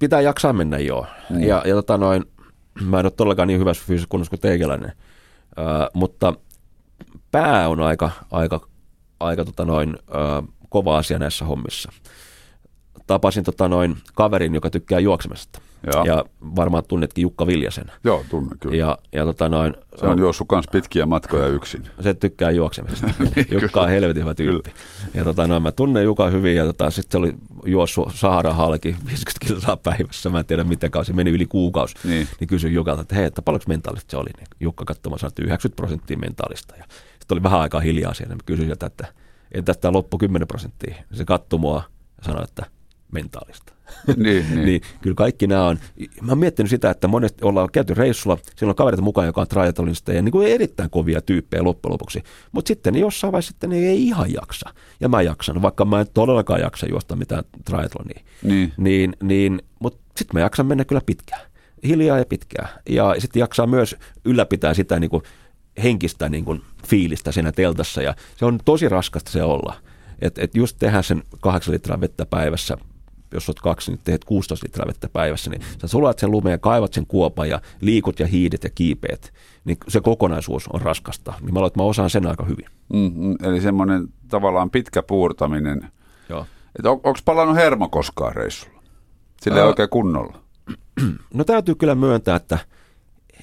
Pitää jaksaa mennä joo. Niin. Ja, ja tota noin, mä en ole todellakaan niin hyvässä fyysisessä kunnossa kuin teikäläinen, äh, mutta pää on aika, aika, aika tota noin, äh, kova asia näissä hommissa. Tapasin tota noin kaverin, joka tykkää juoksemasta. Joo. Ja varmaan tunnetkin Jukka Viljasen. Joo, tunnen kyllä. Ja, ja tota noin, Se on juossut kans pitkiä matkoja yksin. se tykkää juoksemista. Niin, Jukka on helvetin hyvä tyyppi. Ja tota, no, mä tunnen Jukan hyvin ja tota, sitten se oli juossut Sahara halki 50 kilsaa päivässä. Mä en tiedä miten kauan, se meni yli kuukausi. Niin. Niin kysyin Jukalta, että hei, että paljonko mentaalista se oli. Niin Jukka katsoi, mä sanoin, että 90 prosenttia mentaalista. Ja sitten oli vähän aikaa hiljaa siellä. Mä kysyin sieltä, että entäs tämä loppu 10 prosenttia. Se katsoi mua ja sanoi, että mentaalista. niin, niin. niin kyllä kaikki nämä on, mä oon miettinyt sitä, että monesti ollaan käyty reissulla, siellä on kavereita mukaan, joka on triathlonista ja niin kuin erittäin kovia tyyppejä loppujen lopuksi. Mutta sitten niin jossain vaiheessa sitten ne ei ihan jaksa. Ja mä jaksan, vaikka mä en todellakaan jaksa juosta mitään triathlonia. Niin. Niin, niin, mutta sitten mä jaksan mennä kyllä pitkään. Hiljaa ja pitkään. Ja sitten jaksaa myös ylläpitää sitä niin kuin henkistä niin kuin fiilistä siinä teltassa. Ja se on tosi raskasta se olla. Että et just tehdä sen kahdeksan litraa vettä päivässä jos olet kaksi, niin teet 16 litraa vettä päivässä, niin sä sulat sen lumeen, kaivat sen kuopan ja liikut ja hiidet ja kiipeet, niin se kokonaisuus on raskasta. Niin mä luulen, että mä osaan sen aika hyvin. Mm, eli semmoinen tavallaan pitkä puurtaminen. Joo. On, Onko palannut hermo koskaan reissulla? Sillä Ää- oikein kunnolla. No täytyy kyllä myöntää, että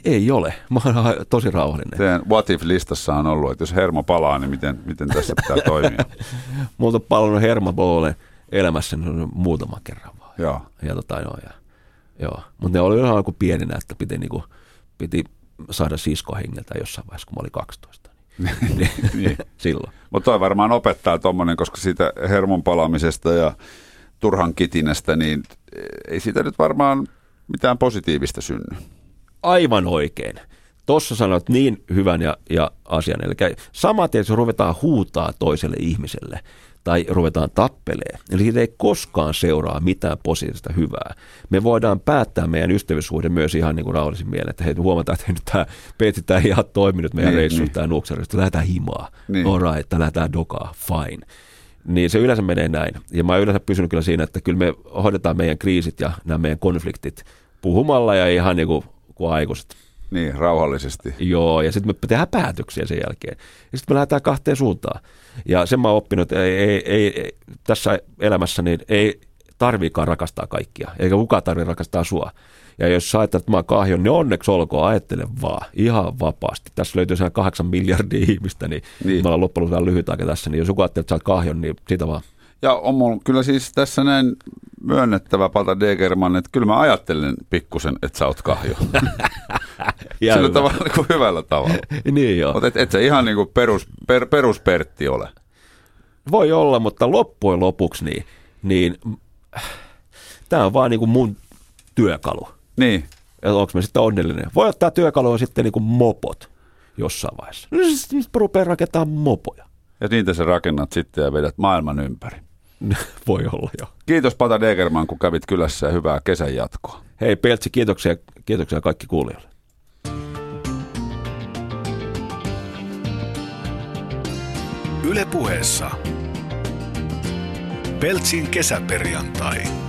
ei ole. Mä oon tosi rauhallinen. Teidän what if-listassa on ollut, että jos hermo palaa, niin miten, miten tässä pitää toimia? Multa on palannut hermoboole elämässä no, muutaman kerran vaan. Joo. Ja tota, joo, ja, joo. Mutta ne oli ihan kuin pienenä, että piti, niinku, piti saada sisko hengeltä jossain vaiheessa, kun mä olin 12. Niin, Niin. silloin. Mutta toi varmaan opettaa tuommoinen, koska siitä hermon palaamisesta ja turhan kitinästä, niin ei siitä nyt varmaan mitään positiivista synny. Aivan oikein. Tuossa sanoit niin hyvän ja, ja asian. Eli samaten, jos ruvetaan huutaa toiselle ihmiselle tai ruvetaan tappelee, eli siitä ei koskaan seuraa mitään positiivista hyvää. Me voidaan päättää meidän ystävyyssuhde myös ihan niin kuin rauhallisin mieleen, että hei, huomataan, että nyt tämä Petsi, tämä ei ihan toiminut meidän Niin, reissussa, niin. tämä nuuksarista, lähdetään himaa, Niin. niin. all right, lähdetään dokaa, fine. Niin se yleensä menee näin. Ja mä oon yleensä pysynyt kyllä siinä, että kyllä me hoidetaan meidän kriisit ja nämä meidän konfliktit puhumalla ja ihan niin kuin, kuin aikuiset. Niin, rauhallisesti. Joo, ja sitten me tehdään päätöksiä sen jälkeen. Ja sitten me lähdetään kahteen suuntaan. Ja sen mä oon oppinut, että ei, ei, ei, tässä elämässä niin ei tarviikaan rakastaa kaikkia, eikä kukaan tarvitse rakastaa sua. Ja jos sä ajattelet, että mä oon kahjon, niin onneksi olkoon, ajattele vaan, ihan vapaasti. Tässä löytyy sehän kahdeksan miljardia ihmistä, niin, Niin. me ollaan loppujen lyhyt aika tässä, niin jos joku ajattelee, että sä oot kahjon, niin sitä vaan. Ja on mulla kyllä siis tässä näin myönnettävä Pata Degerman, että kyllä mä ajattelen pikkusen, että sä oot kahjo. Sillä tavalla niin kuin hyvällä tavalla. Niin joo. Mutta et, et sä ihan niin kuin perus, per, peruspertti ole. Voi olla, mutta loppujen lopuksi niin, niin tämä on vaan niin kuin mun työkalu. Niin, Ja onko mä sitten onnellinen? Voi ottaa työkalua sitten niin kuin mopot jossain vaiheessa. No siis sitten rupeaa rakentamaan mopoja. ja niitä sä rakennat sitten ja vedät maailman ympäri. Voi olla jo. Kiitos Pata Degerman, kun kävit kylässä ja hyvää kesän jatkoa. Hei Peltsi, kiitoksia, kiitoksia kaikki kuulijoille. Yle puheessa. Peltsin kesäperjantai.